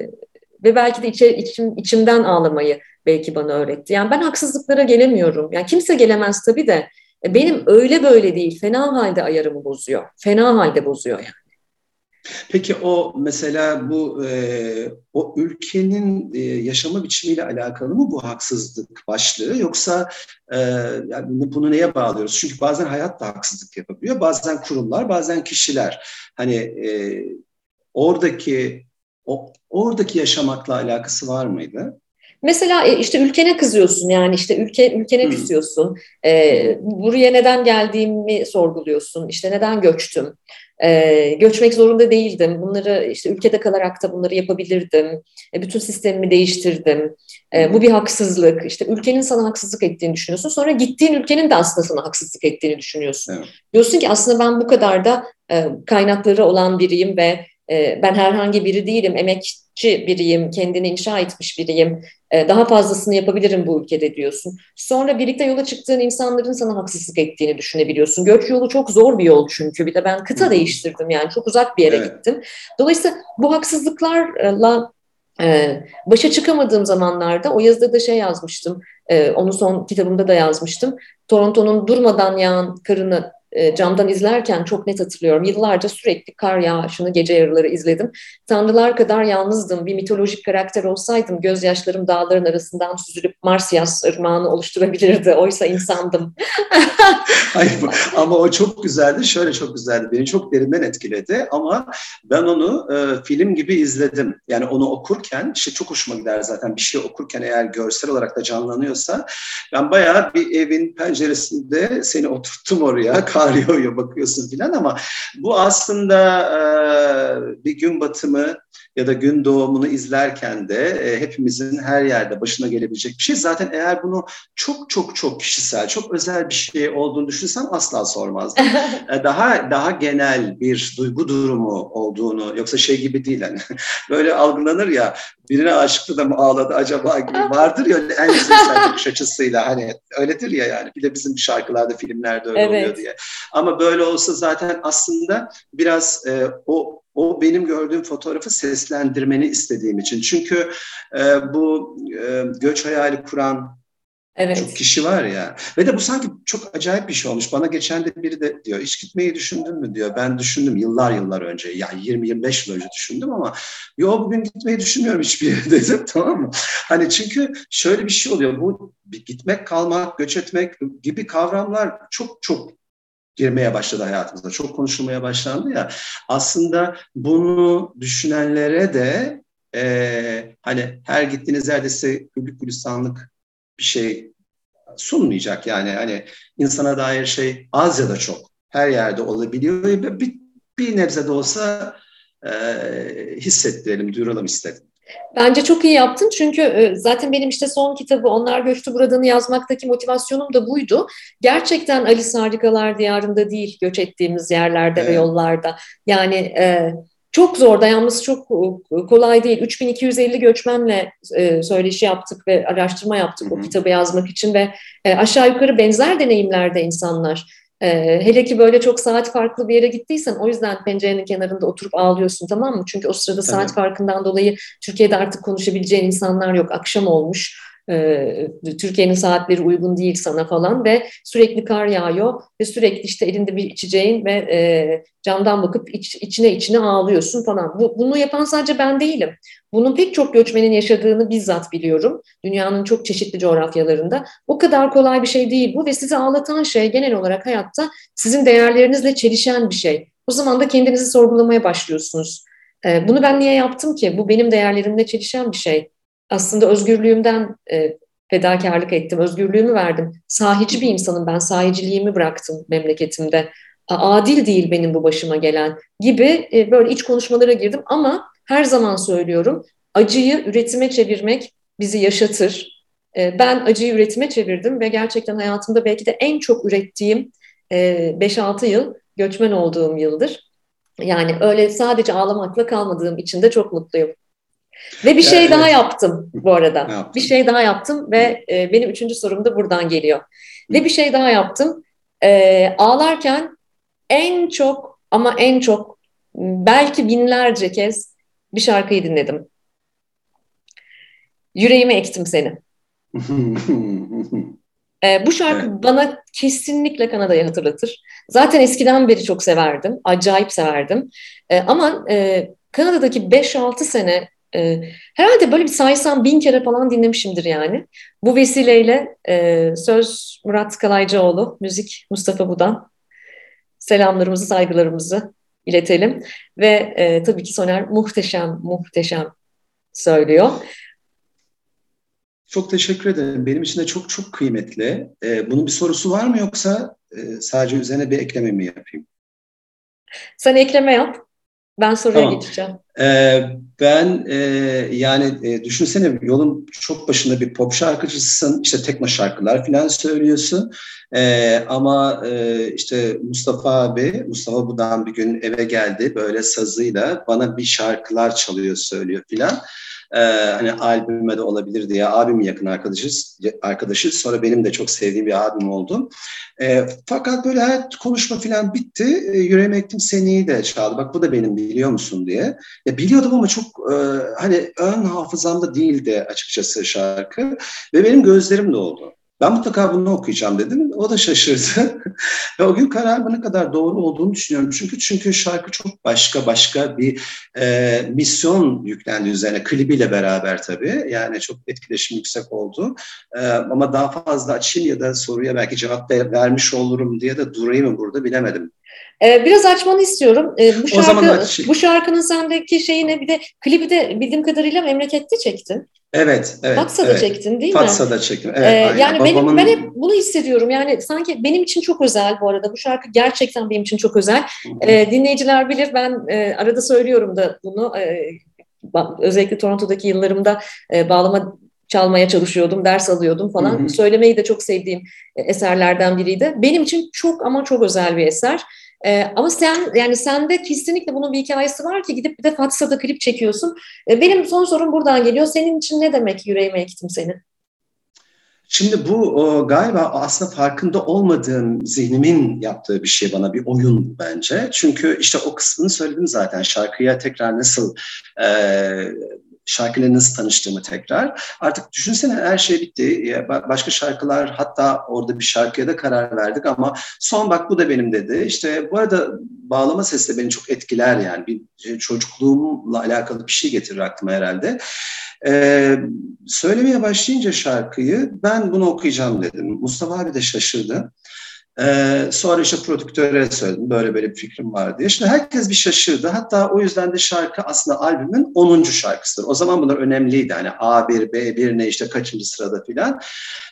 ve belki de içe, içim, içimden ağlamayı belki bana öğretti. Yani ben haksızlıklara gelemiyorum. Yani kimse gelemez tabii de e, benim öyle böyle değil. Fena halde ayarımı bozuyor. Fena halde bozuyor yani. Peki o mesela bu e, o ülkenin e, yaşama biçimiyle alakalı mı bu haksızlık başlığı yoksa e, yani bunu neye bağlıyoruz? Çünkü bazen hayat da haksızlık yapabiliyor, bazen kurumlar, bazen kişiler. Hani e, oradaki o, oradaki yaşamakla alakası var mıydı? Mesela e, işte ülkene kızıyorsun yani işte ülke ülkene hmm. küsüyorsun. Ee, buraya neden geldiğimi sorguluyorsun. İşte neden göçtüm? Ee, göçmek zorunda değildim. Bunları işte ülkede kalarak da bunları yapabilirdim. E, bütün sistemimi değiştirdim. E, bu bir haksızlık. İşte ülkenin sana haksızlık ettiğini düşünüyorsun. Sonra gittiğin ülkenin de aslında sana haksızlık ettiğini düşünüyorsun. Evet. Diyorsun ki aslında ben bu kadar da e, kaynakları olan biriyim ve ben herhangi biri değilim. Emekçi biriyim, kendini inşa etmiş biriyim. E, daha fazlasını yapabilirim bu ülkede diyorsun. Sonra birlikte yola çıktığın insanların sana haksızlık ettiğini düşünebiliyorsun. Göç yolu çok zor bir yol çünkü. Bir de ben kıta değiştirdim yani çok uzak bir yere evet. gittim. Dolayısıyla bu haksızlıklarla e, başa çıkamadığım zamanlarda o yazıda da şey yazmıştım. E, onu son kitabımda da yazmıştım. Toronto'nun durmadan yağan karını e, camdan izlerken çok net hatırlıyorum. Yıllarca sürekli kar yağışını gece yarıları izledim. Tanrılar kadar yalnızdım. Bir mitolojik karakter olsaydım gözyaşlarım dağların arasından süzülüp Marsyas ırmağını oluşturabilirdi. Oysa insandım. Hayır, ama o çok güzeldi. Şöyle çok güzeldi. Beni çok derinden etkiledi ama ben onu e, film gibi izledim. Yani onu okurken işte çok hoşuma gider zaten bir şey okurken eğer görsel olarak da canlanıyorsa ben bayağı bir evin penceresinde seni oturttum oraya kar yağıyor bakıyorsun filan ama bu aslında e, bir gün batımı ya da gün doğumunu izlerken de e, hepimizin her yerde başına gelebilecek bir şey. Zaten eğer bunu çok çok çok kişisel, çok özel bir şey olduğunu düşünsem asla sormazdım. E, daha daha genel bir duygu durumu olduğunu yoksa şey gibi değil hani böyle algılanır ya birine aşıktı da mı ağladı acaba gibi vardır ya en güzel bakış açısıyla hani öyledir ya yani bir de bizim şarkılarda filmlerde öyle evet. oluyor diye. Ama böyle olsa zaten aslında biraz e, o o benim gördüğüm fotoğrafı seslendirmeni istediğim için. Çünkü e, bu e, göç hayali kuran Evet. Çok kişi var ya. Ve de bu sanki çok acayip bir şey olmuş. Bana geçen de biri de diyor, hiç gitmeyi düşündün mü diyor. Ben düşündüm yıllar yıllar önce. Yani 20-25 yıl önce düşündüm ama yo bugün gitmeyi düşünmüyorum hiçbir yere dedim tamam mı? Hani çünkü şöyle bir şey oluyor. Bu gitmek, kalmak, göç etmek gibi kavramlar çok çok girmeye başladı hayatımıza. Çok konuşulmaya başlandı ya. Aslında bunu düşünenlere de e, hani her gittiğiniz yerde size güllük gülistanlık bir şey sunmayacak. Yani hani insana dair şey az ya da çok her yerde olabiliyor bir, bir nebze de olsa e, hissettirelim, duyuralım istedim. Bence çok iyi yaptın çünkü e, zaten benim işte son kitabı Onlar Göçtü Buradan'ı yazmaktaki motivasyonum da buydu. Gerçekten Alice Harikalar Diyarı'nda değil göç ettiğimiz yerlerde evet. ve yollarda. Yani e, çok zor, dayanması çok kolay değil. 3250 göçmenle e, söyleşi yaptık ve araştırma yaptık Hı-hı. o kitabı yazmak için ve e, aşağı yukarı benzer deneyimlerde insanlar. Ee, hele ki böyle çok saat farklı bir yere gittiysen o yüzden pencerenin kenarında oturup ağlıyorsun tamam mı? Çünkü o sırada saat evet. farkından dolayı Türkiye'de artık konuşabileceğin insanlar yok. Akşam olmuş. Ee, Türkiye'nin saatleri uygun değil sana falan ve sürekli kar yağıyor ve sürekli işte elinde bir içeceğin ve e, camdan bakıp iç, içine içine ağlıyorsun falan. Bu, bunu yapan sadece ben değilim. Bunun pek çok göçmenin yaşadığını bizzat biliyorum. Dünyanın çok çeşitli coğrafyalarında. O kadar kolay bir şey değil bu ve sizi ağlatan şey genel olarak hayatta sizin değerlerinizle çelişen bir şey. O zaman da kendinizi sorgulamaya başlıyorsunuz. Ee, bunu ben niye yaptım ki? Bu benim değerlerimle çelişen bir şey aslında özgürlüğümden e, fedakarlık ettim, özgürlüğümü verdim. Sahici bir insanım ben, sahiciliğimi bıraktım memleketimde. Adil değil benim bu başıma gelen gibi e, böyle iç konuşmalara girdim ama her zaman söylüyorum acıyı üretime çevirmek bizi yaşatır. E, ben acıyı üretime çevirdim ve gerçekten hayatımda belki de en çok ürettiğim e, 5-6 yıl göçmen olduğum yıldır. Yani öyle sadece ağlamakla kalmadığım için de çok mutluyum. Ve bir şey evet. daha yaptım bu arada. Bir şey daha yaptım ve e, benim üçüncü sorum da buradan geliyor. Hı. Ve bir şey daha yaptım. E, ağlarken en çok ama en çok belki binlerce kez bir şarkıyı dinledim. Yüreğime ektim seni. e, bu şarkı evet. bana kesinlikle Kanada'yı hatırlatır. Zaten eskiden beri çok severdim. Acayip severdim. E, ama e, Kanada'daki 5-6 sene e, herhalde böyle bir saysam bin kere falan dinlemişimdir yani. Bu vesileyle e, söz Murat Kalaycıoğlu, müzik Mustafa Budan. Selamlarımızı, saygılarımızı iletelim. Ve e, tabii ki Soner muhteşem, muhteşem söylüyor. Çok teşekkür ederim. Benim için de çok çok kıymetli. Ee, bunun bir sorusu var mı yoksa e, sadece üzerine bir ekleme mi yapayım? Sen ekleme yap. Ben soruya tamam. geçeceğim. Ee, ben e, yani e, düşünsene yolun çok başında bir pop şarkıcısın. İşte tekno şarkılar falan söylüyorsun. E, ama e, işte Mustafa abi, Mustafa Budan bir gün eve geldi böyle sazıyla bana bir şarkılar çalıyor söylüyor filan. Ee, hani albüme de olabilir diye abim yakın arkadaşız, arkadaşı. Sonra benim de çok sevdiğim bir abim oldu. E, fakat böyle her konuşma falan bitti. E, Yüreğime ektim seni de çaldı. Bak bu da benim biliyor musun diye. Ya, biliyordum ama çok e, hani ön hafızamda değildi açıkçası şarkı. Ve benim gözlerim doldu. Ben mutlaka bunu okuyacağım dedim. O da şaşırdı. Ve o gün kararımın kadar doğru olduğunu düşünüyorum. Çünkü çünkü şarkı çok başka başka bir e, misyon yüklendi üzerine. Klibiyle beraber tabii. Yani çok etkileşim yüksek oldu. E, ama daha fazla açayım ya da soruya belki cevap vermiş olurum diye de durayım mı burada bilemedim. Ee, biraz açmanı istiyorum. Ee, bu, şarkı, bu şarkının sendeki şeyine bir de klibi de bildiğim kadarıyla memlekette çektin. Evet, evet. Fatsa'da evet. çektin değil mi? Fatsa'da çektim. Evet, ee, yani Babamın... benim ben hep bunu hissediyorum. Yani sanki benim için çok özel bu arada. Bu şarkı gerçekten benim için çok özel. Ee, dinleyiciler bilir ben e, arada söylüyorum da bunu. E, özellikle Toronto'daki yıllarımda e, bağlama çalmaya çalışıyordum, ders alıyordum falan. Hı hı. Söylemeyi de çok sevdiğim e, eserlerden biriydi. Benim için çok ama çok özel bir eser. E, ama sen yani sende kesinlikle bunun bir hikayesi var ki gidip bir de Fatsa'da klip çekiyorsun. E, benim son sorum buradan geliyor. Senin için ne demek yüreğime ektim seni? Şimdi bu o, galiba aslında farkında olmadığım zihnimin yaptığı bir şey bana bir oyun bence. Çünkü işte o kısmını söyledim zaten şarkıya tekrar nasıl e, şarkıyla nasıl tanıştığımı tekrar. Artık düşünsene her şey bitti. Başka şarkılar hatta orada bir şarkıya da karar verdik ama son bak bu da benim dedi. İşte bu arada bağlama sesi de beni çok etkiler yani. Bir çocukluğumla alakalı bir şey getirir aklıma herhalde. Ee, söylemeye başlayınca şarkıyı ben bunu okuyacağım dedim. Mustafa abi de şaşırdı. Ee, sonra işte prodüktöre söyledim böyle böyle bir fikrim var diye. Şimdi herkes bir şaşırdı. Hatta o yüzden de şarkı aslında albümün 10. şarkısıdır. O zaman bunlar önemliydi. Hani A1, B1 ne işte kaçıncı sırada filan.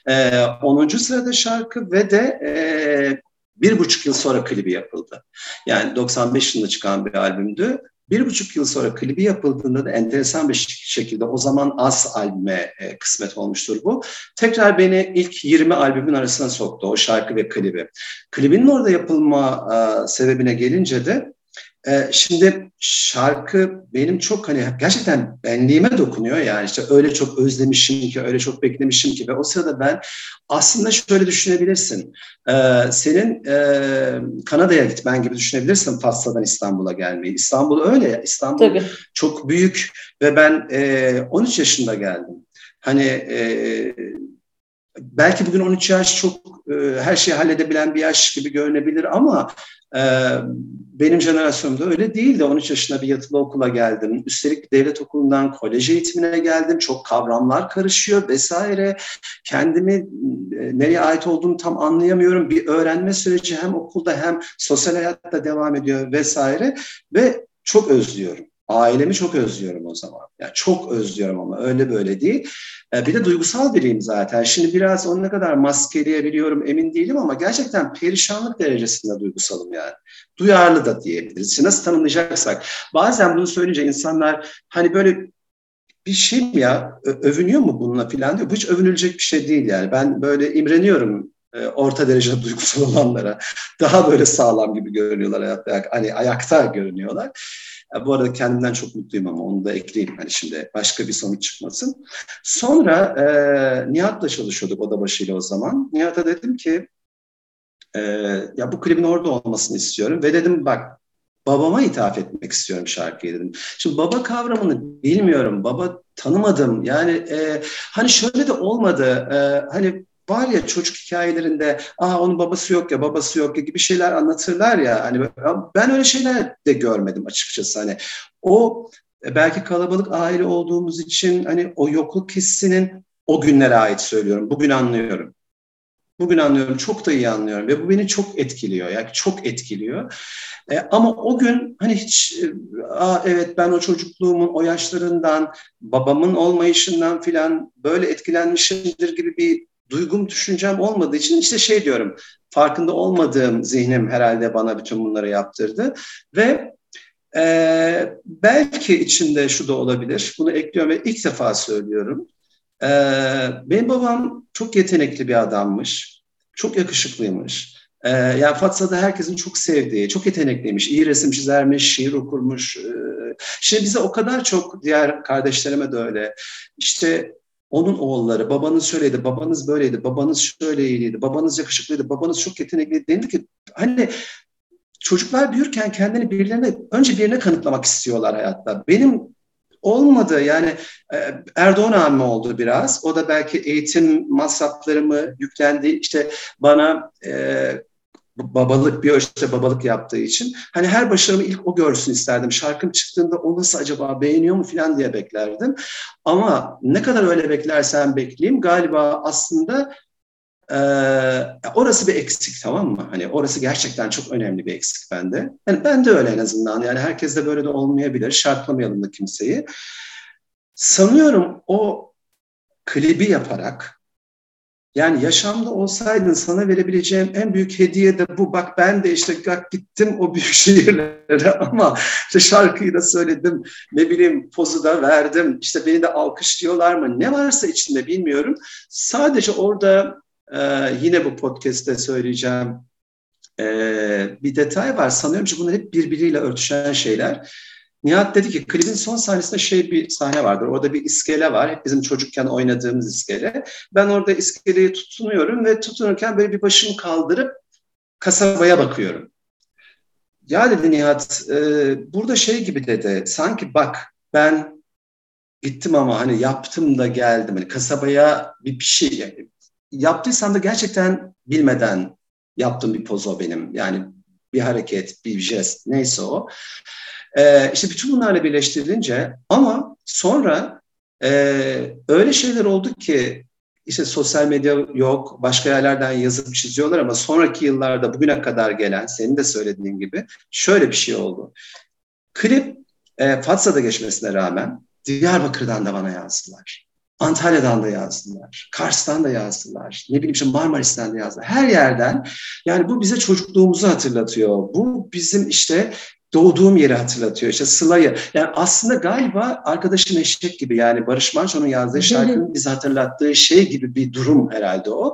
Ee, 10. sırada şarkı ve de e, bir buçuk yıl sonra klibi yapıldı. Yani 95 yılında çıkan bir albümdü. Bir buçuk yıl sonra klibi yapıldığında da enteresan bir şekilde o zaman az albüme e, kısmet olmuştur bu. Tekrar beni ilk 20 albümün arasına soktu o şarkı ve klibi. Klibinin orada yapılma e, sebebine gelince de ee, şimdi şarkı benim çok hani gerçekten benliğime dokunuyor yani. İşte öyle çok özlemişim ki öyle çok beklemişim ki. Ve o sırada ben aslında şöyle düşünebilirsin. Ee, senin e, Kanada'ya gitmen gibi düşünebilirsin Fatsa'dan İstanbul'a gelmeyi. İstanbul öyle ya. İstanbul Tabii. çok büyük ve ben 13 e, yaşında geldim. Hani e, belki bugün 13 yaş çok her şeyi halledebilen bir yaş gibi görünebilir ama benim jenerasyonumda öyle değildi. 13 yaşında bir yatılı okula geldim. Üstelik devlet okulundan kolej eğitimine geldim. Çok kavramlar karışıyor vesaire. Kendimi e, nereye ait olduğumu tam anlayamıyorum. Bir öğrenme süreci hem okulda hem sosyal hayatta devam ediyor vesaire. Ve çok özlüyorum. Ailemi çok özlüyorum o zaman. Yani çok özlüyorum ama öyle böyle değil. Ee, bir de duygusal biriyim zaten. Şimdi biraz onu ne kadar maskeleyebiliyorum emin değilim ama gerçekten perişanlık derecesinde duygusalım yani. Duyarlı da diyebiliriz. İşte nasıl tanımlayacaksak. Bazen bunu söyleyince insanlar hani böyle bir şey mi ya övünüyor mu bununla filan diyor. Bu hiç övünülecek bir şey değil yani. Ben böyle imreniyorum e, orta derece duygusal olanlara. Daha böyle sağlam gibi görünüyorlar hayatta. Hani ayakta görünüyorlar. Bu arada kendimden çok mutluyum ama onu da ekleyeyim. Hani şimdi başka bir sonuç çıkmasın. Sonra e, Nihat'la çalışıyorduk oda başıyla o zaman. Nihat'a dedim ki e, ya bu klibin orada olmasını istiyorum. Ve dedim bak babama ithaf etmek istiyorum şarkıyı dedim. Şimdi baba kavramını bilmiyorum, baba tanımadım. Yani e, hani şöyle de olmadı. E, hani var ya çocuk hikayelerinde aa onun babası yok ya babası yok ya gibi şeyler anlatırlar ya hani ben öyle şeyler de görmedim açıkçası hani o e, belki kalabalık aile olduğumuz için hani o yokluk hissinin o günlere ait söylüyorum bugün anlıyorum. Bugün anlıyorum çok da iyi anlıyorum ve bu beni çok etkiliyor yani çok etkiliyor. E, ama o gün hani hiç e, Aa, evet ben o çocukluğumun o yaşlarından babamın olmayışından filan böyle etkilenmişimdir gibi bir duygum, düşüncem olmadığı için işte şey diyorum, farkında olmadığım zihnim herhalde bana bütün bunları yaptırdı. Ve e, belki içinde şu da olabilir, bunu ekliyorum ve ilk defa söylüyorum. E, benim babam çok yetenekli bir adammış, çok yakışıklıymış. Ee, yani Fatsa'da herkesin çok sevdiği, çok yetenekliymiş, iyi resim çizermiş, şiir okurmuş. Ee, şimdi bize o kadar çok, diğer kardeşlerime de öyle, işte onun oğulları, babanız şöyleydi, babanız böyleydi, babanız şöyleydi, babanız yakışıklıydı, babanız çok yetenekliydi. Dendi ki hani çocuklar büyürken kendini birilerine, önce birine kanıtlamak istiyorlar hayatta. Benim olmadı yani e, Erdoğan abim oldu biraz. O da belki eğitim masraflarımı yüklendi. İşte bana e, babalık bir ölçüde babalık yaptığı için hani her başarımı ilk o görsün isterdim. Şarkım çıktığında o nasıl acaba beğeniyor mu falan diye beklerdim. Ama ne kadar öyle beklersen bekleyeyim galiba aslında e, orası bir eksik tamam mı? Hani orası gerçekten çok önemli bir eksik bende. Yani ben de öyle en azından yani herkes de böyle de olmayabilir. Şartlamayalım da kimseyi. Sanıyorum o klibi yaparak yani yaşamda olsaydın sana verebileceğim en büyük hediye de bu. Bak ben de işte bak gittim o büyük şehirlere ama işte şarkıyı da söyledim. Ne bileyim pozu da verdim. İşte beni de alkışlıyorlar mı? Ne varsa içinde bilmiyorum. Sadece orada e, yine bu podcast'te söyleyeceğim e, bir detay var. Sanıyorum ki bunlar hep birbiriyle örtüşen şeyler. Nihat dedi ki klibin son sahnesinde şey bir sahne vardır. Orada bir iskele var. Hep bizim çocukken oynadığımız iskele. Ben orada iskeleyi tutunuyorum ve tutunurken böyle bir başımı kaldırıp kasabaya bakıyorum. Ya dedi Nihat, e, burada şey gibi dedi. Sanki bak ben gittim ama hani yaptım da geldim. Hani kasabaya bir, bir şey yaptıysam da gerçekten bilmeden yaptığım bir poz o benim. Yani bir hareket, bir jest neyse o. E, işte bütün bunlarla birleştirilince ama sonra e, öyle şeyler oldu ki işte sosyal medya yok, başka yerlerden yazıp çiziyorlar ama sonraki yıllarda bugüne kadar gelen, senin de söylediğin gibi şöyle bir şey oldu. Klip e, Fatsa'da geçmesine rağmen Diyarbakır'dan da bana yazdılar. Antalya'dan da yazdılar. Kars'tan da yazdılar. Ne bileyim işte Marmaris'ten de yazdılar. Her yerden. Yani bu bize çocukluğumuzu hatırlatıyor. Bu bizim işte doğduğum yeri hatırlatıyor. İşte Sıla'yı. Yani aslında galiba arkadaşım eşek gibi yani Barış Manço'nun yazdığı şarkının bizi hatırlattığı şey gibi bir durum herhalde o.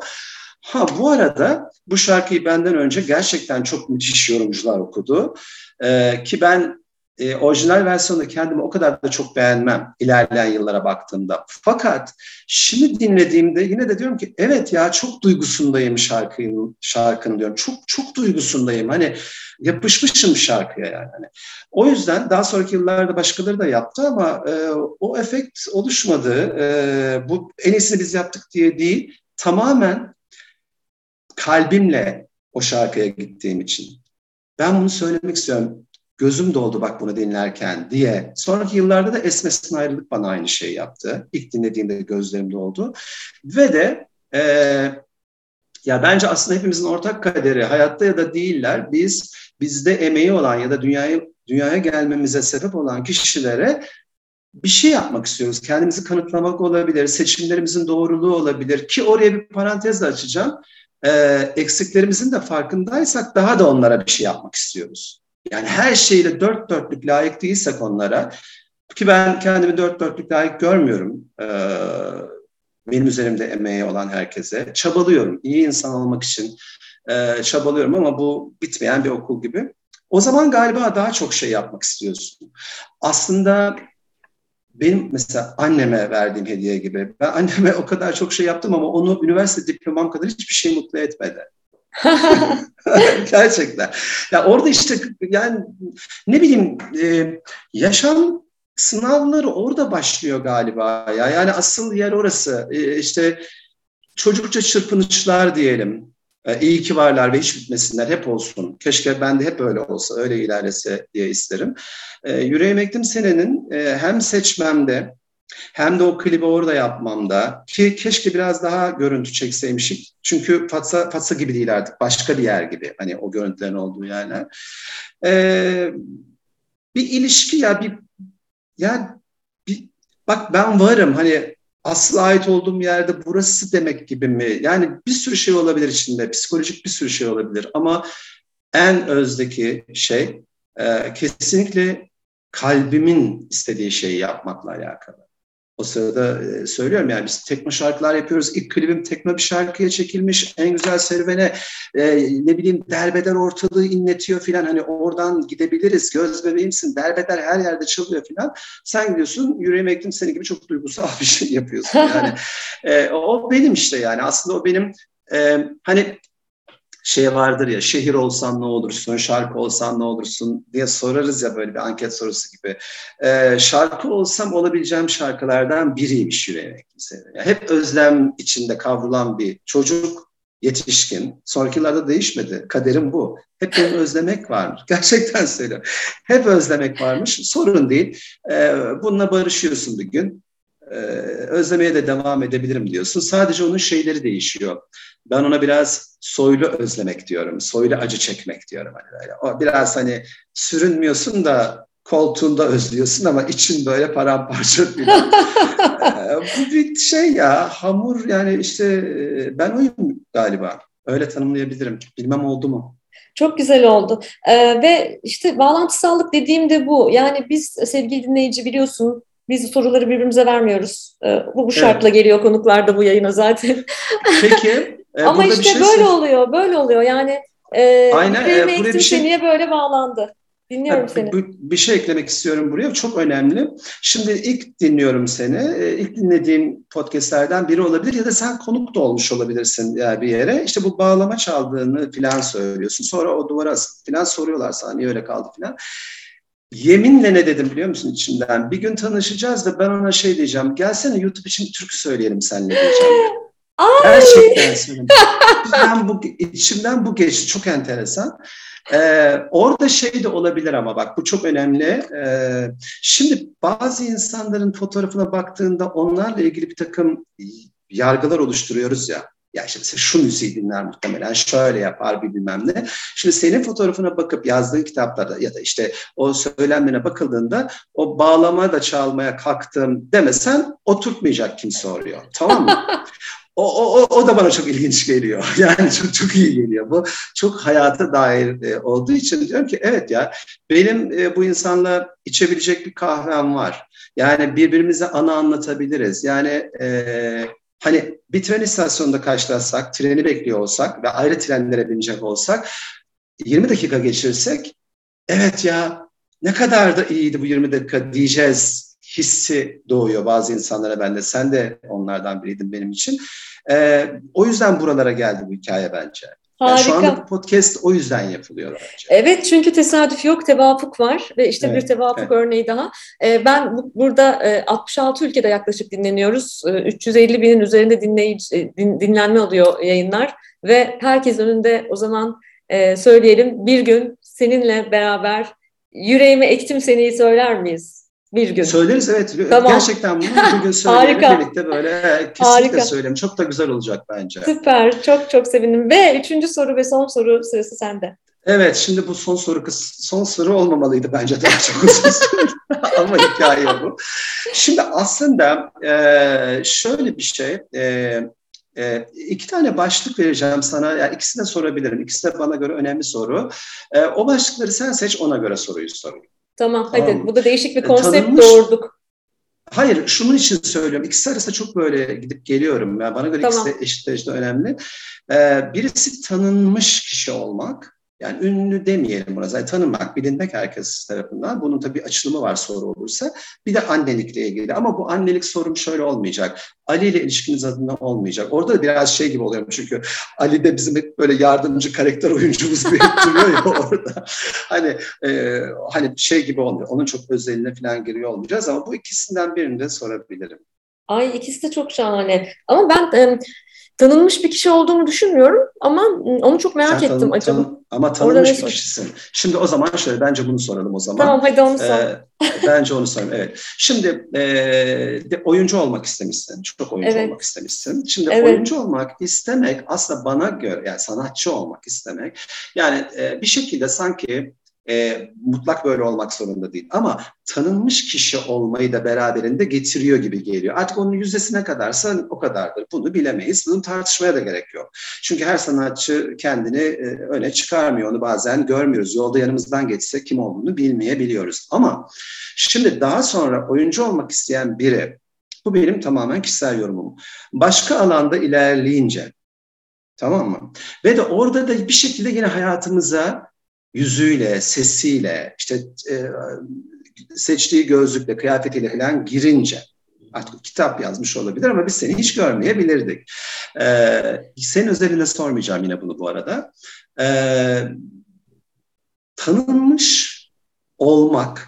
Ha bu arada bu şarkıyı benden önce gerçekten çok müthiş yorumcular okudu. Ee, ki ben e, orijinal versiyonda kendimi o kadar da çok beğenmem ilerleyen yıllara baktığımda. Fakat şimdi dinlediğimde yine de diyorum ki evet ya çok duygusundayım şarkının, şarkının diyorum. Çok çok duygusundayım. Hani yapışmışım şarkıya yani. Hani, o yüzden daha sonraki yıllarda başkaları da yaptı ama e, o efekt oluşmadı. E, bu en iyisini biz yaptık diye değil. Tamamen kalbimle o şarkıya gittiğim için. Ben bunu söylemek istiyorum gözüm doldu bak bunu dinlerken diye. Sonraki yıllarda da Esmes'in ayrılık bana aynı şey yaptı. İlk dinlediğimde gözlerim doldu. Ve de e, ya bence aslında hepimizin ortak kaderi hayatta ya da değiller. Biz bizde emeği olan ya da dünyaya dünyaya gelmemize sebep olan kişilere bir şey yapmak istiyoruz. Kendimizi kanıtlamak olabilir, seçimlerimizin doğruluğu olabilir ki oraya bir parantez açacağım. Ee, eksiklerimizin de farkındaysak daha da onlara bir şey yapmak istiyoruz. Yani her şeyle dört dörtlük layık değilsek onlara ki ben kendimi dört dörtlük layık görmüyorum. Benim üzerimde emeği olan herkese. Çabalıyorum. iyi insan olmak için çabalıyorum ama bu bitmeyen bir okul gibi. O zaman galiba daha çok şey yapmak istiyorsun. Aslında benim mesela anneme verdiğim hediye gibi. Ben anneme o kadar çok şey yaptım ama onu üniversite diplomam kadar hiçbir şey mutlu etmedi. Gerçekten. Ya orada işte yani ne bileyim e, yaşam sınavları orada başlıyor galiba ya. Yani asıl yer orası. E, işte çocukça çırpınışlar diyelim. E, iyi ki varlar ve hiç bitmesinler, hep olsun. Keşke ben de hep öyle olsa, öyle ilerlese diye isterim. E, Yüreğim Ektim Sene'nin e, hem seçmemde hem de o klibi orada yapmamda ki keşke biraz daha görüntü çekseymişik. Çünkü Fatsa, Fatsa gibi değil artık, başka bir yer gibi hani o görüntülerin olduğu yerler. E, bir ilişki ya bir yani bir, bak ben varım hani asıl ait olduğum yerde burası demek gibi mi? Yani bir sürü şey olabilir içinde, psikolojik bir sürü şey olabilir ama en özdeki şey e, kesinlikle kalbimin istediği şeyi yapmakla alakalı. O sırada e, söylüyorum yani biz tekno şarkılar yapıyoruz. İlk klibim tekno bir şarkıya çekilmiş. En güzel serüvene e, ne bileyim derbeder ortalığı inletiyor filan. Hani oradan gidebiliriz. Göz bebeğimsin. Derbeder her yerde çalıyor filan. Sen gidiyorsun yüreğime ektim seni gibi çok duygusal bir şey yapıyorsun. Yani e, o benim işte yani. Aslında o benim e, hani şey vardır ya şehir olsan ne olursun, şarkı olsan ne olursun diye sorarız ya böyle bir anket sorusu gibi. Ee, şarkı olsam olabileceğim şarkılardan biriymiş kimse. Yani hep özlem içinde kavrulan bir çocuk, yetişkin. Sonraki yıllarda değişmedi. Kaderim bu. Hep benim özlemek varmış. Gerçekten söylüyorum. Hep özlemek varmış. Sorun değil. Ee, bununla barışıyorsun bir gün. Ee, özlemeye de devam edebilirim diyorsun. Sadece onun şeyleri değişiyor. Ben ona biraz soylu özlemek diyorum. Soylu acı çekmek diyorum. Hani böyle. O biraz hani sürünmüyorsun da koltuğunda özlüyorsun ama için böyle paramparça bir. ee, bu bir şey ya hamur yani işte e, ben oyum galiba. Öyle tanımlayabilirim. Bilmem oldu mu? Çok güzel oldu. Ee, ve işte bağlantısallık dediğim de bu. Yani biz sevgili dinleyici biliyorsun biz soruları birbirimize vermiyoruz. Ee, bu, bu şartla evet. geliyor konuklar da bu yayına zaten. Peki. E, Ama işte şey böyle oluyor, böyle oluyor. Yani e, Aynen, e, buraya bir şey... niye böyle bağlandı? Dinliyorum ha, seni. Bir şey eklemek istiyorum buraya. Çok önemli. Şimdi ilk dinliyorum seni. E, ilk dinlediğim podcastlerden biri olabilir ya da sen konuk da olmuş olabilirsin yani bir yere. İşte bu bağlama çaldığını falan söylüyorsun. Sonra o duvara falan soruyorlar sana niye öyle kaldı falan. Yeminle ne dedim biliyor musun içimden? Bir gün tanışacağız da ben ona şey diyeceğim. Gelsene YouTube için türkü söyleyelim seninle diyeceğim. Ay. Gerçekten söylüyorum. içimden bu, içimden bu geçti. Çok enteresan. Ee, orada şey de olabilir ama bak bu çok önemli. Ee, şimdi bazı insanların fotoğrafına baktığında onlarla ilgili bir takım yargılar oluşturuyoruz ya. Ya işte mesela şu müziği dinler muhtemelen, şöyle yapar bir bilmem ne. Şimdi senin fotoğrafına bakıp yazdığın kitaplarda ya da işte o söylemlerine bakıldığında o bağlama da çalmaya kalktım demesen oturtmayacak kimse oraya. Tamam mı? O, o, o da bana çok ilginç geliyor. Yani çok çok iyi geliyor. Bu çok hayata dair e, olduğu için diyorum ki evet ya benim e, bu insanla içebilecek bir kahvem var. Yani birbirimize ana anlatabiliriz. Yani e, hani bir tren istasyonunda karşılaşsak, treni bekliyor olsak ve ayrı trenlere binecek olsak 20 dakika geçirsek evet ya ne kadar da iyiydi bu 20 dakika diyeceğiz hissi doğuyor bazı insanlara bende. Sen de onlardan biriydin benim için. Ee, o yüzden buralara geldi bu hikaye bence. Yani şu anda bu podcast o yüzden yapılıyor bence. Evet çünkü tesadüf yok, tevafuk var ve işte evet, bir tevafuk evet. örneği daha. Ee, ben bu, burada e, 66 ülkede yaklaşık dinleniyoruz. E, 350 binin üzerinde dinleyici, e, din, dinlenme oluyor yayınlar ve herkes önünde o zaman e, söyleyelim bir gün seninle beraber yüreğime ektim seni söyler miyiz? Bir gün. Söyleriz evet. Tamam. Gerçekten bunu bir gün söyleyelim birlikte böyle kesinlikle Harika. söyleyelim. Çok da güzel olacak bence. Süper. Çok çok sevindim. Ve üçüncü soru ve son soru sırası sende. Evet şimdi bu son soru son soru olmamalıydı bence daha çok uzun ama hikaye bu. Şimdi aslında e, şöyle bir şey e, e, iki tane başlık vereceğim sana. Yani ikisini de sorabilirim. İkisi de bana göre önemli soru. E, o başlıkları sen seç ona göre soruyu sorayım. Tamam hadi. Bu da değişik bir konsept tanınmış, doğurduk. Hayır, şunun için söylüyorum. İkisi arasında çok böyle gidip geliyorum. Yani bana göre tamam. ikisi de eşit derecede önemli. Ee, birisi tanınmış kişi olmak. Yani ünlü demeyelim buna. Zaten tanınmak, bilinmek herkes tarafından. Bunun tabii açılımı var soru olursa. Bir de annelikle ilgili. Ama bu annelik sorum şöyle olmayacak. Ali ile ilişkiniz adına olmayacak. Orada da biraz şey gibi oluyorum çünkü Ali de bizim böyle yardımcı karakter oyuncumuz gibi duruyor ya orada. Hani e, hani şey gibi olmuyor. Onun çok özeline falan giriyor olmayacağız ama bu ikisinden birini de sorabilirim. Ay ikisi de çok şahane. Ama ben tanınmış bir kişi olduğunu düşünmüyorum ama onu çok merak Sen ettim tanın, acaba. Tanın, ama tanınmış bir kişisin. Şimdi o zaman şöyle bence bunu soralım o zaman. Tamam hadi onu sor. Ee, bence onu soralım evet. Şimdi e, de, oyuncu olmak istemişsin. Çok oyuncu evet. olmak istemişsin. Şimdi evet. oyuncu olmak istemek aslında bana göre yani sanatçı olmak istemek yani e, bir şekilde sanki e, mutlak böyle olmak zorunda değil. Ama tanınmış kişi olmayı da beraberinde getiriyor gibi geliyor. Artık onun yüzdesine kadarsa o kadardır. Bunu bilemeyiz. Bunu tartışmaya da gerek yok. Çünkü her sanatçı kendini e, öne çıkarmıyor. Onu bazen görmüyoruz. Yolda yanımızdan geçse kim olduğunu bilmeyebiliyoruz. Ama şimdi daha sonra oyuncu olmak isteyen biri, bu benim tamamen kişisel yorumum. Başka alanda ilerleyince, tamam mı? Ve de orada da bir şekilde yine hayatımıza yüzüyle, sesiyle, işte e, seçtiği gözlükle, kıyafetiyle falan girince artık kitap yazmış olabilir ama biz seni hiç görmeyebilirdik. Ee, senin özelinde sormayacağım yine bunu bu arada. Ee, tanınmış olmak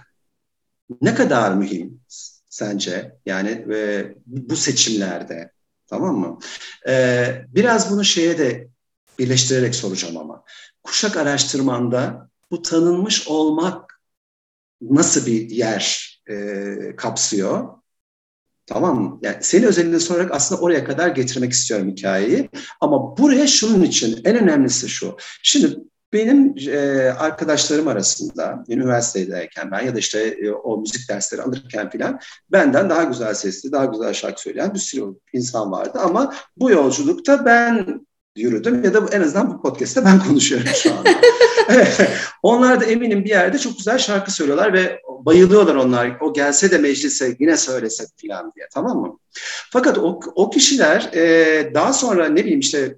ne kadar mühim sence? Yani e, bu seçimlerde tamam mı? Ee, biraz bunu şeye de birleştirerek soracağım ama kuşak araştırmanda bu tanınmış olmak nasıl bir yer e, kapsıyor? Tamam mı? Yani senin özelinde sorarak aslında oraya kadar getirmek istiyorum hikayeyi. Ama buraya şunun için en önemlisi şu. Şimdi benim e, arkadaşlarım arasında üniversitedeyken ben ya da işte e, o müzik dersleri alırken filan benden daha güzel sesli, daha güzel şarkı söyleyen bir sürü insan vardı. Ama bu yolculukta ben yürüdüm ya da en azından bu podcast'te ben konuşuyorum şu anda. onlar da eminim bir yerde çok güzel şarkı söylüyorlar ve bayılıyorlar onlar. O gelse de meclise yine söylese falan diye tamam mı? Fakat o, o kişiler e, daha sonra ne bileyim işte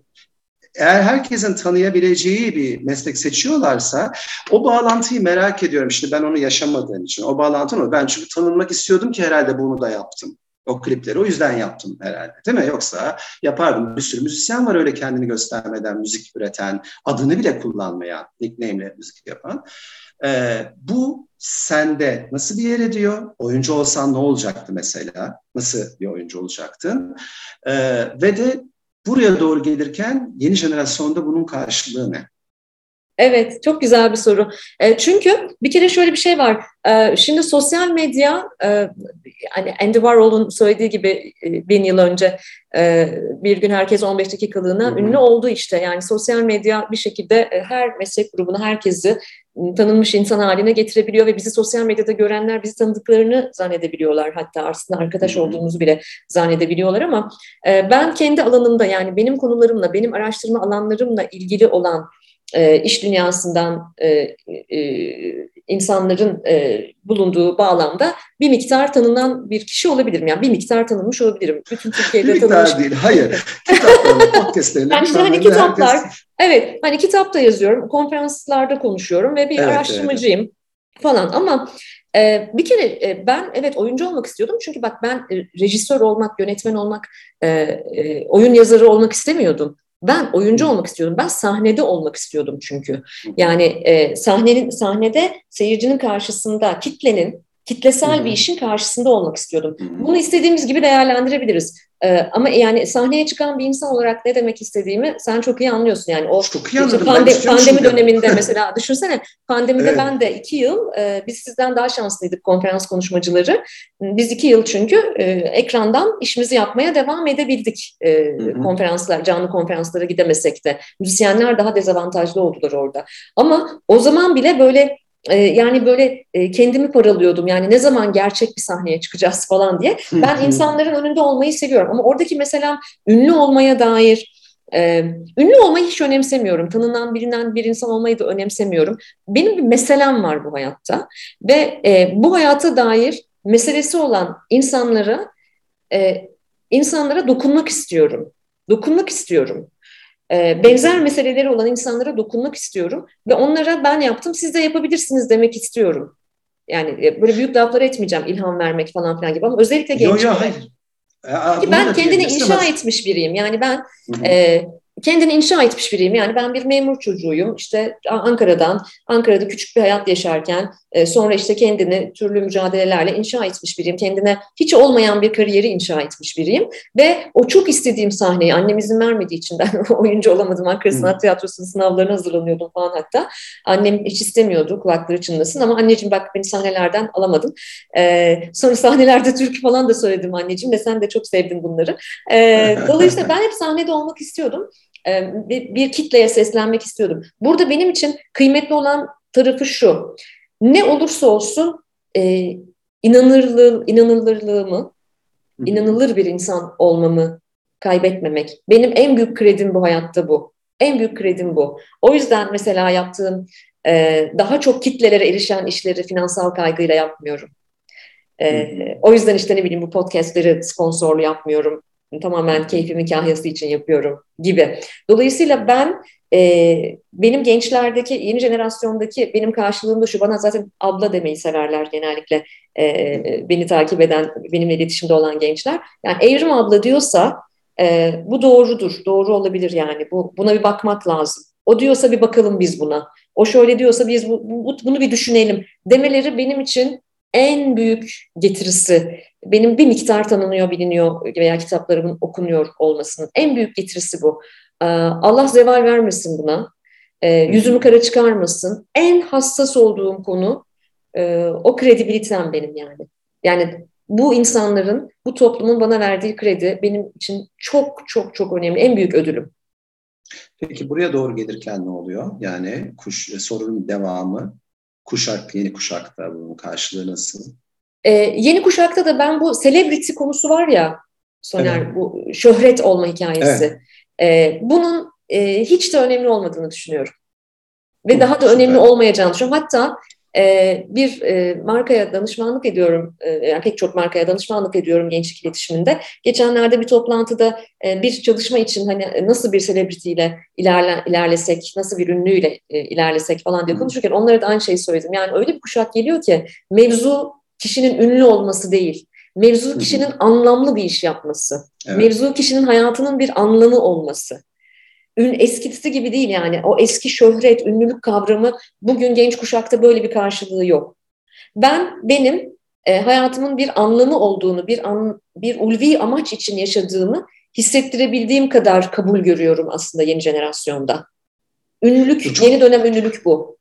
eğer herkesin tanıyabileceği bir meslek seçiyorlarsa o bağlantıyı merak ediyorum. Şimdi ben onu yaşamadığım için. O bağlantı Ben çünkü tanınmak istiyordum ki herhalde bunu da yaptım. O klipleri o yüzden yaptım herhalde değil mi? Yoksa yapardım. Bir sürü müzisyen var öyle kendini göstermeden müzik üreten, adını bile kullanmayan, nickname'le müzik yapan. Ee, bu sende nasıl bir yer ediyor? Oyuncu olsan ne olacaktı mesela? Nasıl bir oyuncu olacaktın? Ee, ve de buraya doğru gelirken yeni jenerasyonda bunun karşılığı ne? Evet, çok güzel bir soru. E, çünkü bir kere şöyle bir şey var. E, şimdi sosyal medya, e, hani Andy Warhol'un söylediği gibi bin yıl önce bir gün herkes 15 dakikalığına ünlü oldu işte. Yani sosyal medya bir şekilde her meslek grubunu, herkesi tanınmış insan haline getirebiliyor ve bizi sosyal medyada görenler bizi tanıdıklarını zannedebiliyorlar. Hatta aslında arkadaş olduğumuzu bile zannedebiliyorlar ama ben kendi alanımda yani benim konularımla, benim araştırma alanlarımla ilgili olan e, iş dünyasından e, e, insanların e, bulunduğu bağlamda bir miktar tanınan bir kişi olabilirim. Yani bir miktar tanınmış olabilirim. Bütün Türkiye'de bir miktar tanınmış. değil, hayır. Kitaplarında, podcastlerinde. Yani işte hani kitaplar, herkes... evet hani kitapta yazıyorum, konferanslarda konuşuyorum ve bir evet, araştırmacıyım evet. falan ama ee, bir kere e, ben evet oyuncu olmak istiyordum çünkü bak ben e, rejisör olmak, yönetmen olmak, e, e, oyun yazarı olmak istemiyordum. Ben oyuncu olmak istiyordum. Ben sahnede olmak istiyordum çünkü. Yani e, sahnenin sahnede seyircinin karşısında kitlenin kitlesel bir işin karşısında olmak istiyordum. Bunu istediğimiz gibi değerlendirebiliriz. Ee, ama yani sahneye çıkan bir insan olarak ne demek istediğimi sen çok iyi anlıyorsun. Yani o çok iyi anladım. Pande, pandemi döneminde mesela düşünsene pandemide evet. ben de iki yıl e, biz sizden daha şanslıydık konferans konuşmacıları. Biz iki yıl çünkü e, ekrandan işimizi yapmaya devam edebildik e, konferanslar, canlı konferanslara gidemesek de. Müzisyenler daha dezavantajlı oldular orada. Ama o zaman bile böyle ee, yani böyle e, kendimi paralıyordum yani ne zaman gerçek bir sahneye çıkacağız falan diye. Ben insanların önünde olmayı seviyorum ama oradaki mesela ünlü olmaya dair e, ünlü olmayı hiç önemsemiyorum. Tanınan birinden bir insan olmayı da önemsemiyorum. Benim bir meselem var bu hayatta ve e, bu hayata dair meselesi olan insanlara e, insanlara dokunmak istiyorum. Dokunmak istiyorum. E, benzer meseleleri olan insanlara dokunmak istiyorum ve onlara ben yaptım siz de yapabilirsiniz demek istiyorum. Yani e, böyle büyük laflar etmeyeceğim ilham vermek falan filan gibi ama özellikle gençlere. Yo, yo, hayır. Ki ben kendini inşa etmiş biriyim. Yani ben e, kendini inşa etmiş biriyim. Yani ben bir memur çocuğuyum. İşte Ankara'dan, Ankara'da küçük bir hayat yaşarken e, sonra işte kendini türlü mücadelelerle inşa etmiş biriyim. Kendine hiç olmayan bir kariyeri inşa etmiş biriyim. Ve o çok istediğim sahneyi annem izin vermediği için ben oyuncu olamadım. Ankara Sanat Tiyatrosu'nun sınavlarına hazırlanıyordum falan hatta. Annem hiç istemiyordu kulakları çınlasın ama anneciğim bak beni sahnelerden alamadın. Ee, sonra sahnelerde türkü falan da söyledim anneciğim ve sen de çok sevdin bunları. Ee, dolayısıyla ben hep sahnede olmak istiyordum. Ee, bir, bir kitleye seslenmek istiyordum. Burada benim için kıymetli olan tarafı şu. Ne olursa olsun e, inanırlığım, inanılırlığımı, inanılır bir insan olmamı kaybetmemek. Benim en büyük kredim bu hayatta bu. En büyük kredim bu. O yüzden mesela yaptığım e, daha çok kitlelere erişen işleri finansal kaygıyla yapmıyorum. E, o yüzden işte ne bileyim bu podcastleri sponsorlu yapmıyorum tamamen keyfimin kahyası için yapıyorum gibi. Dolayısıyla ben e, benim gençlerdeki, yeni jenerasyondaki benim karşılığımda şu bana zaten abla demeyi severler genellikle e, beni takip eden, benimle iletişimde olan gençler. Yani Evrim abla diyorsa e, bu doğrudur, doğru olabilir yani. Bu Buna bir bakmak lazım. O diyorsa bir bakalım biz buna. O şöyle diyorsa biz bu, bu, bunu bir düşünelim demeleri benim için en büyük getirisi benim bir miktar tanınıyor, biliniyor veya kitaplarımın okunuyor olmasının en büyük getirisi bu. Ee, Allah zeval vermesin buna. Ee, yüzümü kara çıkarmasın. En hassas olduğum konu e, o kredibilitem benim yani. Yani bu insanların, bu toplumun bana verdiği kredi benim için çok çok çok önemli. En büyük ödülüm. Peki buraya doğru gelirken ne oluyor? Yani kuş, sorunun devamı, kuşak, yeni kuşakta bunun karşılığı nasıl? Ee, yeni kuşakta da ben bu celebrity konusu var ya Soner, evet. bu şöhret olma hikayesi. Evet. Ee, bunun e, hiç de önemli olmadığını düşünüyorum. Ve Hı, daha da süper. önemli olmayacağını düşünüyorum. Hatta e, bir e, markaya danışmanlık ediyorum, e, yani pek çok markaya danışmanlık ediyorum gençlik iletişiminde. Geçenlerde bir toplantıda e, bir çalışma için hani nasıl bir selebritiyle ilerle, ilerlesek, nasıl bir ünlüyle e, ilerlesek falan diye konuşurken onlara da aynı şeyi söyledim. Yani öyle bir kuşak geliyor ki mevzu kişinin ünlü olması değil. Mevzu kişinin anlamlı bir iş yapması. Evet. Mevzu kişinin hayatının bir anlamı olması. Ün eskisi gibi değil yani. O eski şöhret, ünlülük kavramı bugün genç kuşakta böyle bir karşılığı yok. Ben benim e, hayatımın bir anlamı olduğunu, bir an, bir ulvi amaç için yaşadığımı hissettirebildiğim kadar kabul görüyorum aslında yeni jenerasyonda. Ünlülük, çok... yeni dönem ünlülük bu.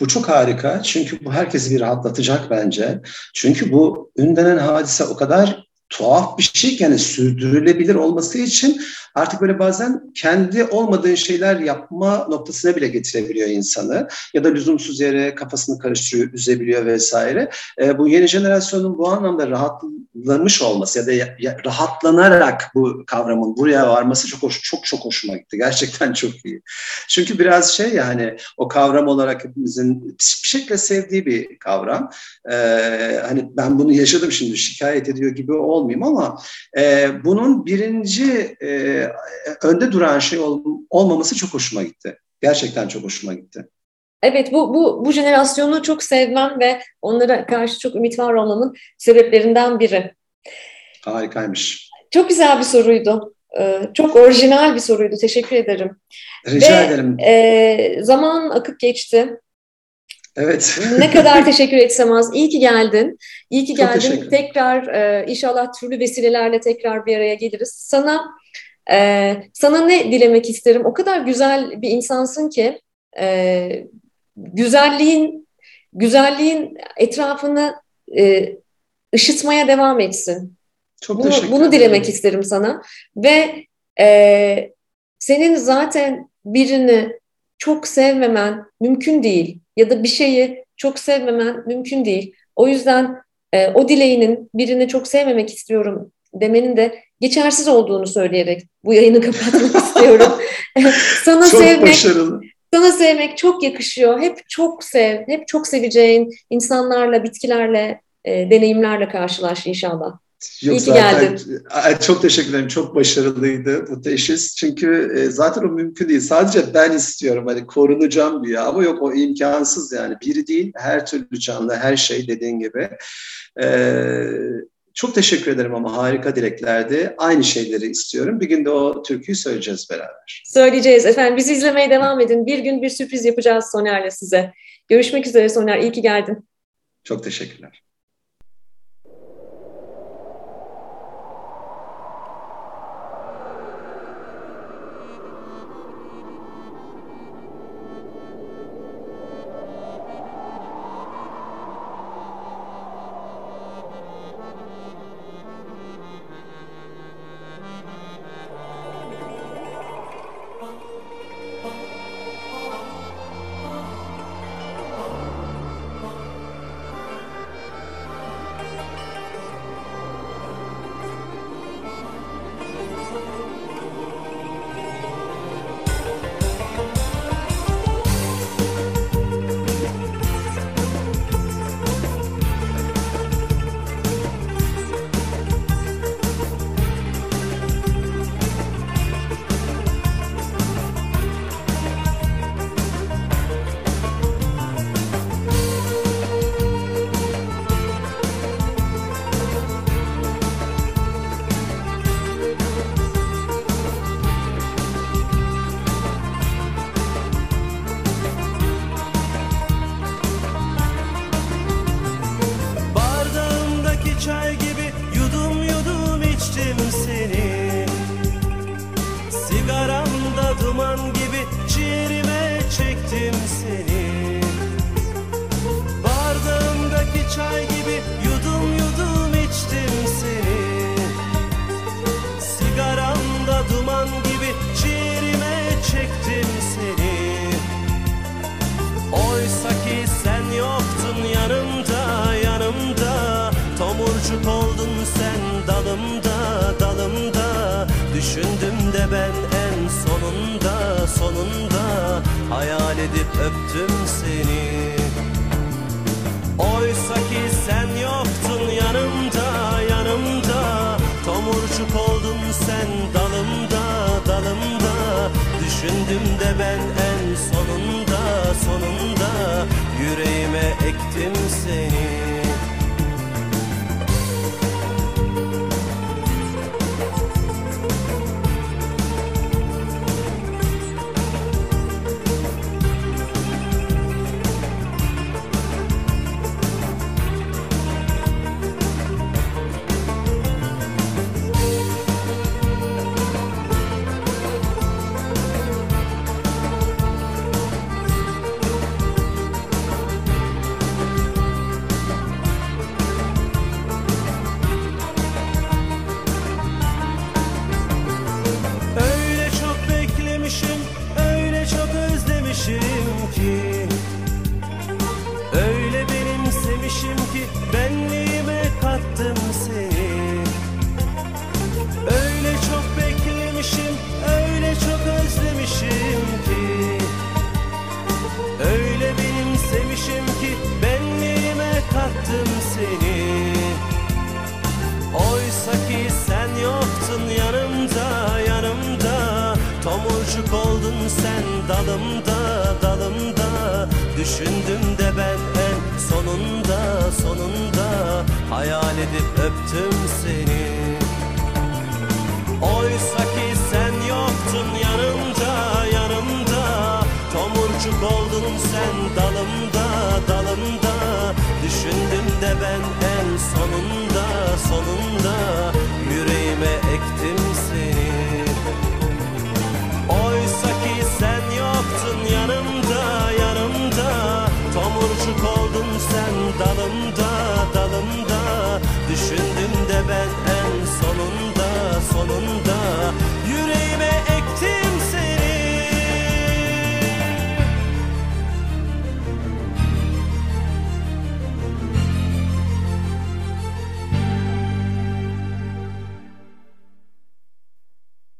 Bu çok harika çünkü bu herkesi bir rahatlatacak bence. Çünkü bu ün denen hadise o kadar tuhaf bir şey yani sürdürülebilir olması için artık böyle bazen kendi olmadığı şeyler yapma noktasına bile getirebiliyor insanı ya da lüzumsuz yere kafasını karıştırıyor, üzebiliyor vesaire. E, bu yeni jenerasyonun bu anlamda rahatlamış olması ya da ya, ya, rahatlanarak bu kavramın buraya varması çok hoş, çok çok hoşuma gitti. Gerçekten çok iyi. Çünkü biraz şey yani o kavram olarak hepimizin bir şekilde sevdiği bir kavram. E, hani ben bunu yaşadım şimdi şikayet ediyor gibi olmayayım ama e, bunun birinci e, önde duran şey ol, olmaması çok hoşuma gitti. Gerçekten çok hoşuma gitti. Evet bu, bu, bu jenerasyonu çok sevmem ve onlara karşı çok ümit var olmamın sebeplerinden biri. Harikaymış. Çok güzel bir soruydu. Ee, çok orijinal bir soruydu. Teşekkür ederim. Rica ve, ederim. E, zaman akıp geçti. Evet. ne kadar teşekkür etsem az. İyi ki geldin. İyi ki geldin. Tekrar e, inşallah türlü vesilelerle tekrar bir araya geliriz. Sana e, sana ne dilemek isterim? O kadar güzel bir insansın ki e, güzelliğin güzelliğin etrafını e, ışıtmaya devam etsin. Çok bunu, teşekkür bunu dilemek isterim sana ve e, senin zaten birini çok sevmemen mümkün değil ya da bir şeyi çok sevmemen mümkün değil. O yüzden e, o dileğinin birini çok sevmemek istiyorum demenin de geçersiz olduğunu söyleyerek bu yayını kapatmak istiyorum. sana çok sevmek, başarılı. Sana sevmek çok yakışıyor. Hep çok sev, hep çok seveceğin insanlarla, bitkilerle, e, deneyimlerle karşılaş inşallah. Yok, İyi zaten, geldin. Çok teşekkür ederim. Çok başarılıydı bu teşhis. Çünkü e, zaten o mümkün değil. Sadece ben istiyorum. Hani korunacağım diye. Ama yok o imkansız yani. Biri değil her türlü canlı, her şey dediğin gibi. Ee, çok teşekkür ederim ama harika dileklerdi. Aynı şeyleri istiyorum. Bir gün de o türküyü söyleyeceğiz beraber. Söyleyeceğiz efendim. Bizi izlemeye devam edin. Bir gün bir sürpriz yapacağız Soner'le size. Görüşmek üzere Soner. İyi ki geldin. Çok teşekkürler. Öptüm seni. Oysa ki sen yoktun yanımda yanımda. Tomurcuk oldun sen dalımda dalımda. Düşündüm de ben en sonunda sonunda. Yüreğime ektim seni dalımda dalımda. Düşündüm de ben en sonunda sonunda. Hayal edip öptüm seni. Oysa ki sen yoktun yanımda yanımda. Tomurcuk oldun sen dalımda dalımda. Düşündüm de ben en sonunda sonunda.